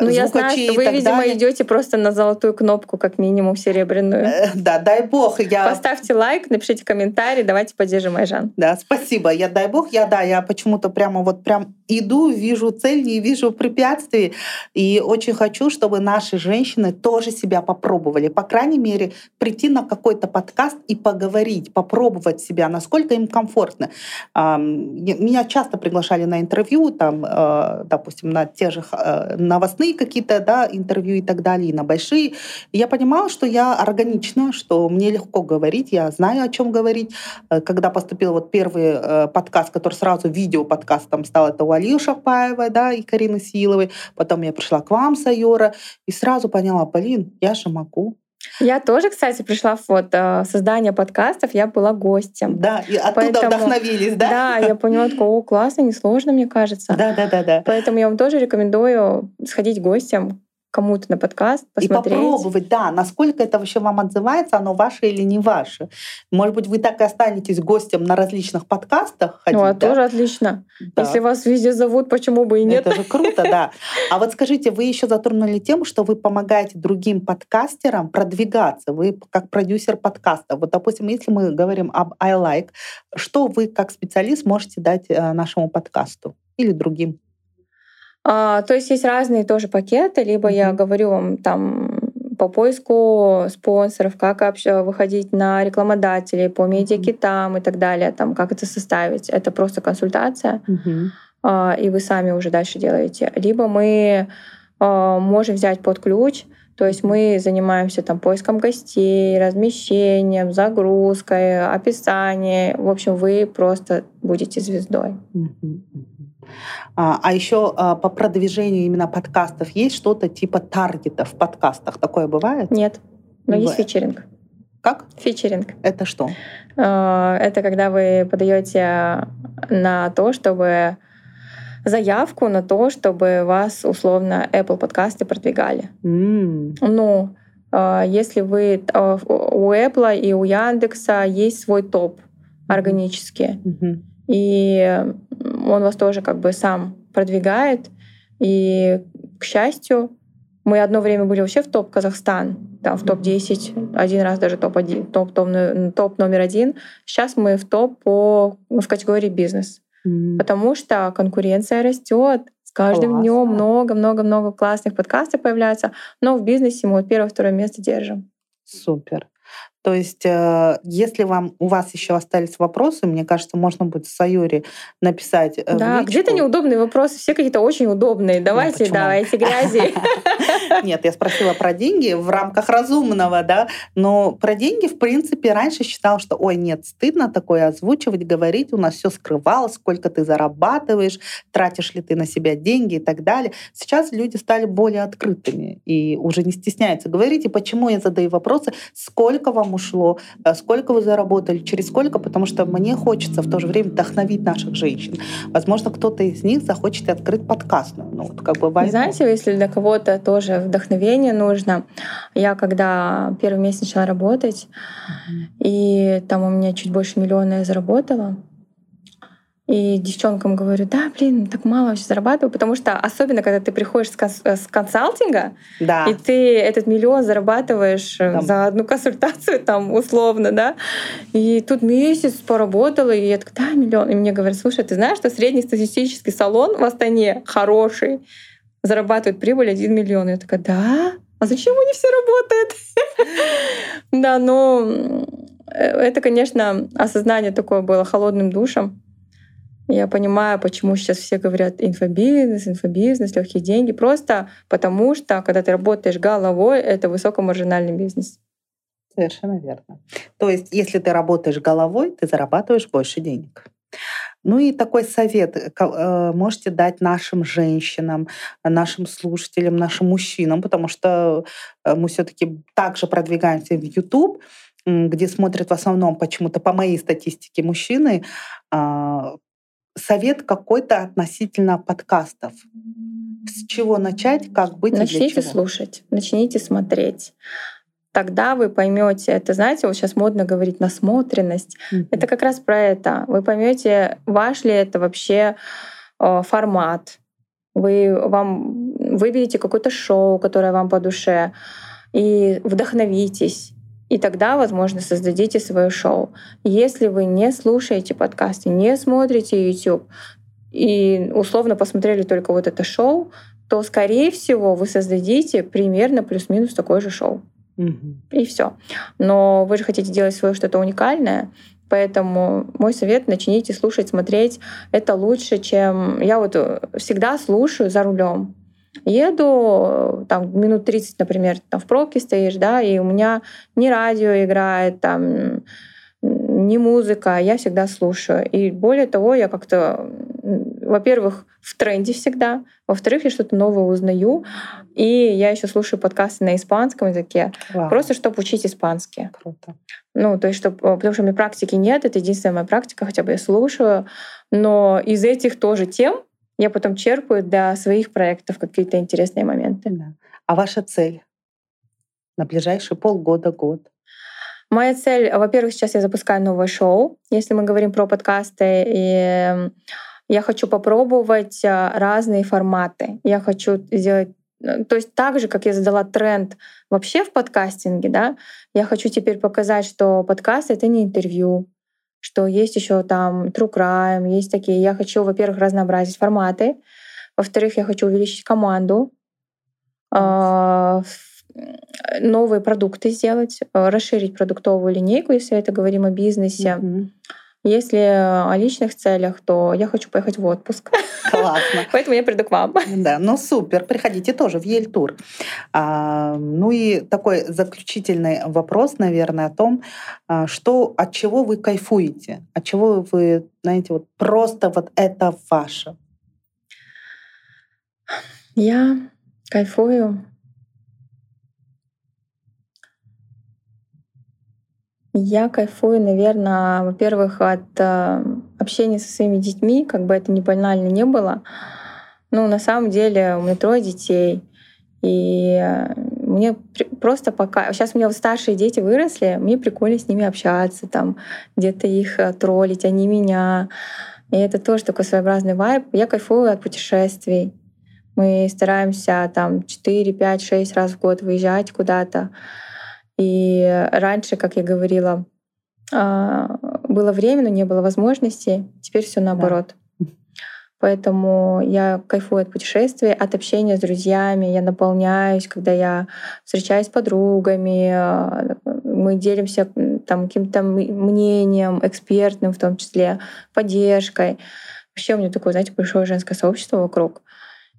ну, я знаю, что вы, видимо, далее. идете просто на золотую кнопку, как минимум серебряную. Э, да, дай бог. Я... Поставьте лайк, напишите комментарий, давайте поддержим Айжан. Да, спасибо. Я дай бог, я да, я почему-то прямо вот прям иду, вижу цель, не вижу препятствий. И очень хочу, чтобы наши женщины тоже себя попробовали. По крайней мере, прийти на какой-то подкаст и поговорить, попробовать себя, насколько им комфортно. Меня часто приглашали на интервью, там, э, допустим, на те же э, новостные какие-то да, интервью и так далее, и на большие. Я понимала, что я органична, что мне легко говорить, я знаю, о чем говорить. Э, когда поступил вот первый подкаст, который сразу видео-подкастом стал, это Алию Шапаевой, да, и Карины Силовой. Потом я пришла к вам, Сайора, и сразу поняла, блин, я же могу. Я тоже, кстати, пришла в вот, э, создание подкастов, я была гостем. Да, и оттуда Поэтому, вдохновились, да? Да, я поняла, такое, о, классно, несложно, мне кажется. Да, да, да, да. Поэтому я вам тоже рекомендую сходить гостем кому-то на подкаст, посмотреть. И попробовать, да, насколько это вообще вам отзывается, оно ваше или не ваше. Может быть, вы так и останетесь гостем на различных подкастах. Ходить, ну, а да? тоже отлично. Да. Если вас везде зовут, почему бы и нет? Это же круто, да. А вот скажите, вы еще затронули тему, что вы помогаете другим подкастерам продвигаться. Вы как продюсер подкаста. Вот, допустим, если мы говорим об I Like, что вы как специалист можете дать э, нашему подкасту или другим? А, то есть есть разные тоже пакеты, либо mm-hmm. я говорю вам там по поиску спонсоров, как вообще выходить на рекламодателей, по медиакитам и так далее, там, как это составить. Это просто консультация, mm-hmm. а, и вы сами уже дальше делаете. Либо мы а, можем взять под ключ, то есть мы занимаемся там поиском гостей, размещением, загрузкой, описанием. В общем, вы просто будете звездой. Mm-hmm. А, а еще а, по продвижению именно подкастов есть что-то типа таргета в подкастах? Такое бывает? Нет, но есть фичеринг. Как? Фичеринг. Это что? А, это когда вы подаете на то, чтобы заявку на то, чтобы вас условно Apple подкасты продвигали. Mm. Ну, если вы у Apple и у Яндекса есть свой топ органический. Mm-hmm. И он вас тоже как бы сам продвигает. И, к счастью, мы одно время были вообще в топ Казахстан, там, в топ-10, один раз даже топ-1, топ, топ, топ номер один. Сейчас мы в топ по, в категории бизнес. Mm. Потому что конкуренция растет. С каждым днем много-много-много классных подкастов появляется. Но в бизнесе мы вот первое-второе место держим. Супер. То есть, э, если вам у вас еще остались вопросы, мне кажется, можно будет Саюре написать. Э, да, где-то неудобные вопросы, все какие-то очень удобные. Давайте, ну, давайте грязи. Нет, я спросила про деньги в рамках разумного, да, но про деньги, в принципе, раньше считал, что, ой, нет, стыдно такое озвучивать, говорить, у нас все скрывалось, сколько ты зарабатываешь, тратишь ли ты на себя деньги и так далее. Сейчас люди стали более открытыми и уже не стесняются говорить. И почему я задаю вопросы, сколько вам ушло, э, сколько вы заработали, через сколько, потому что мне хочется в то же время вдохновить наших женщин. Возможно, кто-то из них захочет открыть подкаст. Ну, вот как бы Знаете, если для кого-то тоже вдохновение нужно, я когда первый месяц начала работать, и там у меня чуть больше миллиона я заработала, и девчонкам говорю, да, блин, так мало вообще зарабатываю, потому что особенно, когда ты приходишь с, конс- с консалтинга, да. и ты этот миллион зарабатываешь там. за одну консультацию, там, условно, да, и тут месяц поработала, и я такая, да, миллион. И мне говорят, слушай, ты знаешь, что среднестатистический салон в Астане хороший, зарабатывает прибыль 1 миллион. Я такая, да? А зачем у них все работает? Да, э, это, конечно, осознание такое было холодным душем. Я понимаю, почему сейчас все говорят инфобизнес, инфобизнес, легкие деньги. Просто потому что, когда ты работаешь головой, это высокомаржинальный бизнес. Совершенно верно. То есть, если ты работаешь головой, ты зарабатываешь больше денег. Ну и такой совет э, можете дать нашим женщинам, нашим слушателям, нашим мужчинам, потому что э, мы все-таки также продвигаемся в YouTube, где смотрят в основном почему-то по моей статистике мужчины. Совет какой-то относительно подкастов. С чего начать, как быть? Начните слушать, начните смотреть. Тогда вы поймете, это знаете, вот сейчас модно говорить насмотренность. Mm-hmm. Это как раз про это. Вы поймете, ваш ли это вообще э, формат. Вы вам выберете какое-то шоу, которое вам по душе, и вдохновитесь и тогда, возможно, создадите свое шоу. Если вы не слушаете подкасты, не смотрите YouTube и условно посмотрели только вот это шоу, то, скорее всего, вы создадите примерно плюс-минус такое же шоу. Mm-hmm. И все. Но вы же хотите делать свое что-то уникальное, Поэтому мой совет — начните слушать, смотреть. Это лучше, чем... Я вот всегда слушаю за рулем еду, там минут 30, например, там в пробке стоишь, да, и у меня ни радио играет, там, ни музыка, я всегда слушаю. И более того, я как-то, во-первых, в тренде всегда, во-вторых, я что-то новое узнаю, и я еще слушаю подкасты на испанском языке, Вау. просто чтобы учить испанский. Круто. Ну, то есть, чтобы, потому что у меня практики нет, это единственная моя практика, хотя бы я слушаю, но из этих тоже тем я потом черпаю для своих проектов какие-то интересные моменты. Да. А ваша цель на ближайшие полгода, год? Моя цель, во-первых, сейчас я запускаю новое шоу, если мы говорим про подкасты, и я хочу попробовать а, разные форматы. Я хочу сделать э, то есть так же, как я задала тренд вообще в подкастинге, да, я хочу теперь показать, что подкаст — это не интервью, что есть еще там True Crime, есть такие. Я хочу, во-первых, разнообразить форматы. Во-вторых, я хочу увеличить команду, а, новые продукты сделать, расширить продуктовую линейку, если это говорим о бизнесе. Mm-hmm. Если о личных целях, то я хочу поехать в отпуск. Классно. Поэтому я приду к вам. Да, ну супер. Приходите тоже в Ельтур. А, ну и такой заключительный вопрос, наверное, о том, а, что, от чего вы кайфуете, от чего вы, знаете, вот просто вот это ваше. Я кайфую Я кайфую, наверное, во-первых, от э, общения со своими детьми, как бы это ни банально не было. Ну, на самом деле, у меня трое детей. И э, мне просто пока... Сейчас у меня вот старшие дети выросли, мне прикольно с ними общаться, там, где-то их э, троллить, они меня. И это тоже такой своеобразный вайб. Я кайфую от путешествий. Мы стараемся там 4, 5, 6 раз в год выезжать куда-то. И раньше, как я говорила, а, было время, но не было возможности. Теперь все наоборот. Да. Поэтому я кайфую от путешествий, от общения с друзьями. Я наполняюсь, когда я встречаюсь с подругами. Э, мы делимся там каким-то мнением, экспертным в том числе, поддержкой. Вообще у меня такое, знаете, большое женское сообщество вокруг.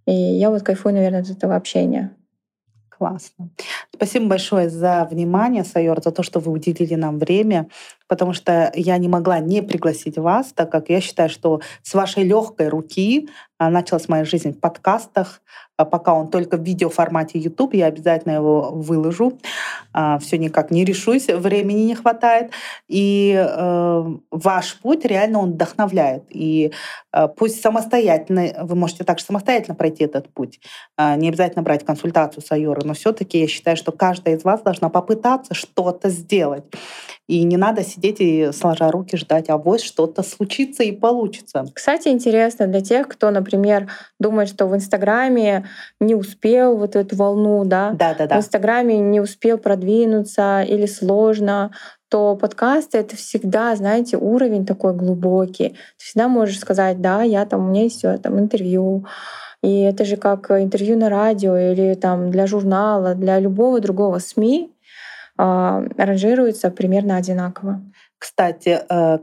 И я вот кайфую, наверное, от этого общения. Классно. Спасибо большое за внимание, Сайор, за то, что вы уделили нам время, потому что я не могла не пригласить вас, так как я считаю, что с вашей легкой руки а, началась моя жизнь в подкастах, а пока он только в видеоформате YouTube, я обязательно его выложу. А, Все никак не решусь, времени не хватает. И э, ваш путь реально он вдохновляет. И э, пусть самостоятельно, вы можете также самостоятельно пройти этот путь. Не обязательно брать консультацию с но все-таки я считаю, что каждая из вас должна попытаться что-то сделать. И не надо сидеть и сложа руки ждать, а вот что-то случится и получится. Кстати, интересно для тех, кто, например, думает, что в Инстаграме не успел вот эту волну, да, да, да, да. в Инстаграме не успел продвинуться или сложно, то подкасты — это всегда, знаете, уровень такой глубокий. Ты всегда можешь сказать, да, я там, у меня есть там интервью, и это же как интервью на радио или там для журнала, для любого другого СМИ, а, ранжируется примерно одинаково. Кстати, э,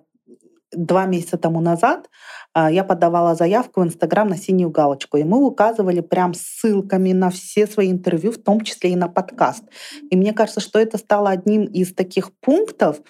два месяца тому назад а, я подавала заявку в Инстаграм на синюю галочку, и мы указывали прям ссылками на все свои интервью, в том числе и на подкаст. И мне кажется, что это стало одним из таких пунктов,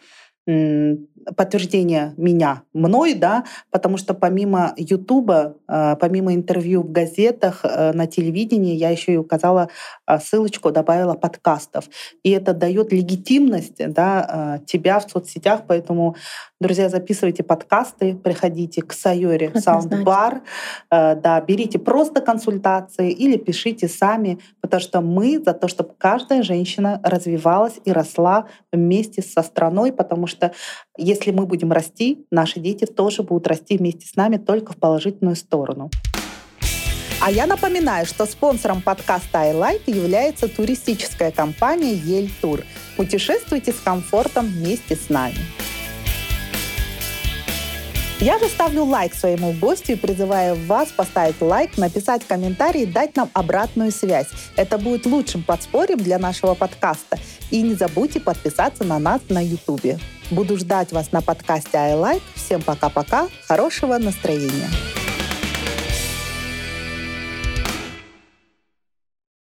подтверждение меня, мной, да, потому что помимо Ютуба, э, помимо интервью в газетах, э, на телевидении, я еще и указала э, ссылочку, добавила подкастов. И это дает легитимность да, тебя в соцсетях, поэтому, друзья, записывайте подкасты, приходите к Сайоре Саундбар, да, берите просто консультации или пишите сами, потому что мы за то, чтобы каждая женщина развивалась и росла вместе со страной, потому что если мы будем расти, наши дети тоже будут расти вместе с нами только в положительную сторону. А я напоминаю, что спонсором подкаста iLife является туристическая компания Ель Тур. Путешествуйте с комфортом вместе с нами. Я же ставлю лайк своему гостю и призываю вас поставить лайк, написать комментарий и дать нам обратную связь. Это будет лучшим подспорьем для нашего подкаста. И не забудьте подписаться на нас на YouTube. Буду ждать вас на подкасте iLike. Всем пока-пока. Хорошего настроения.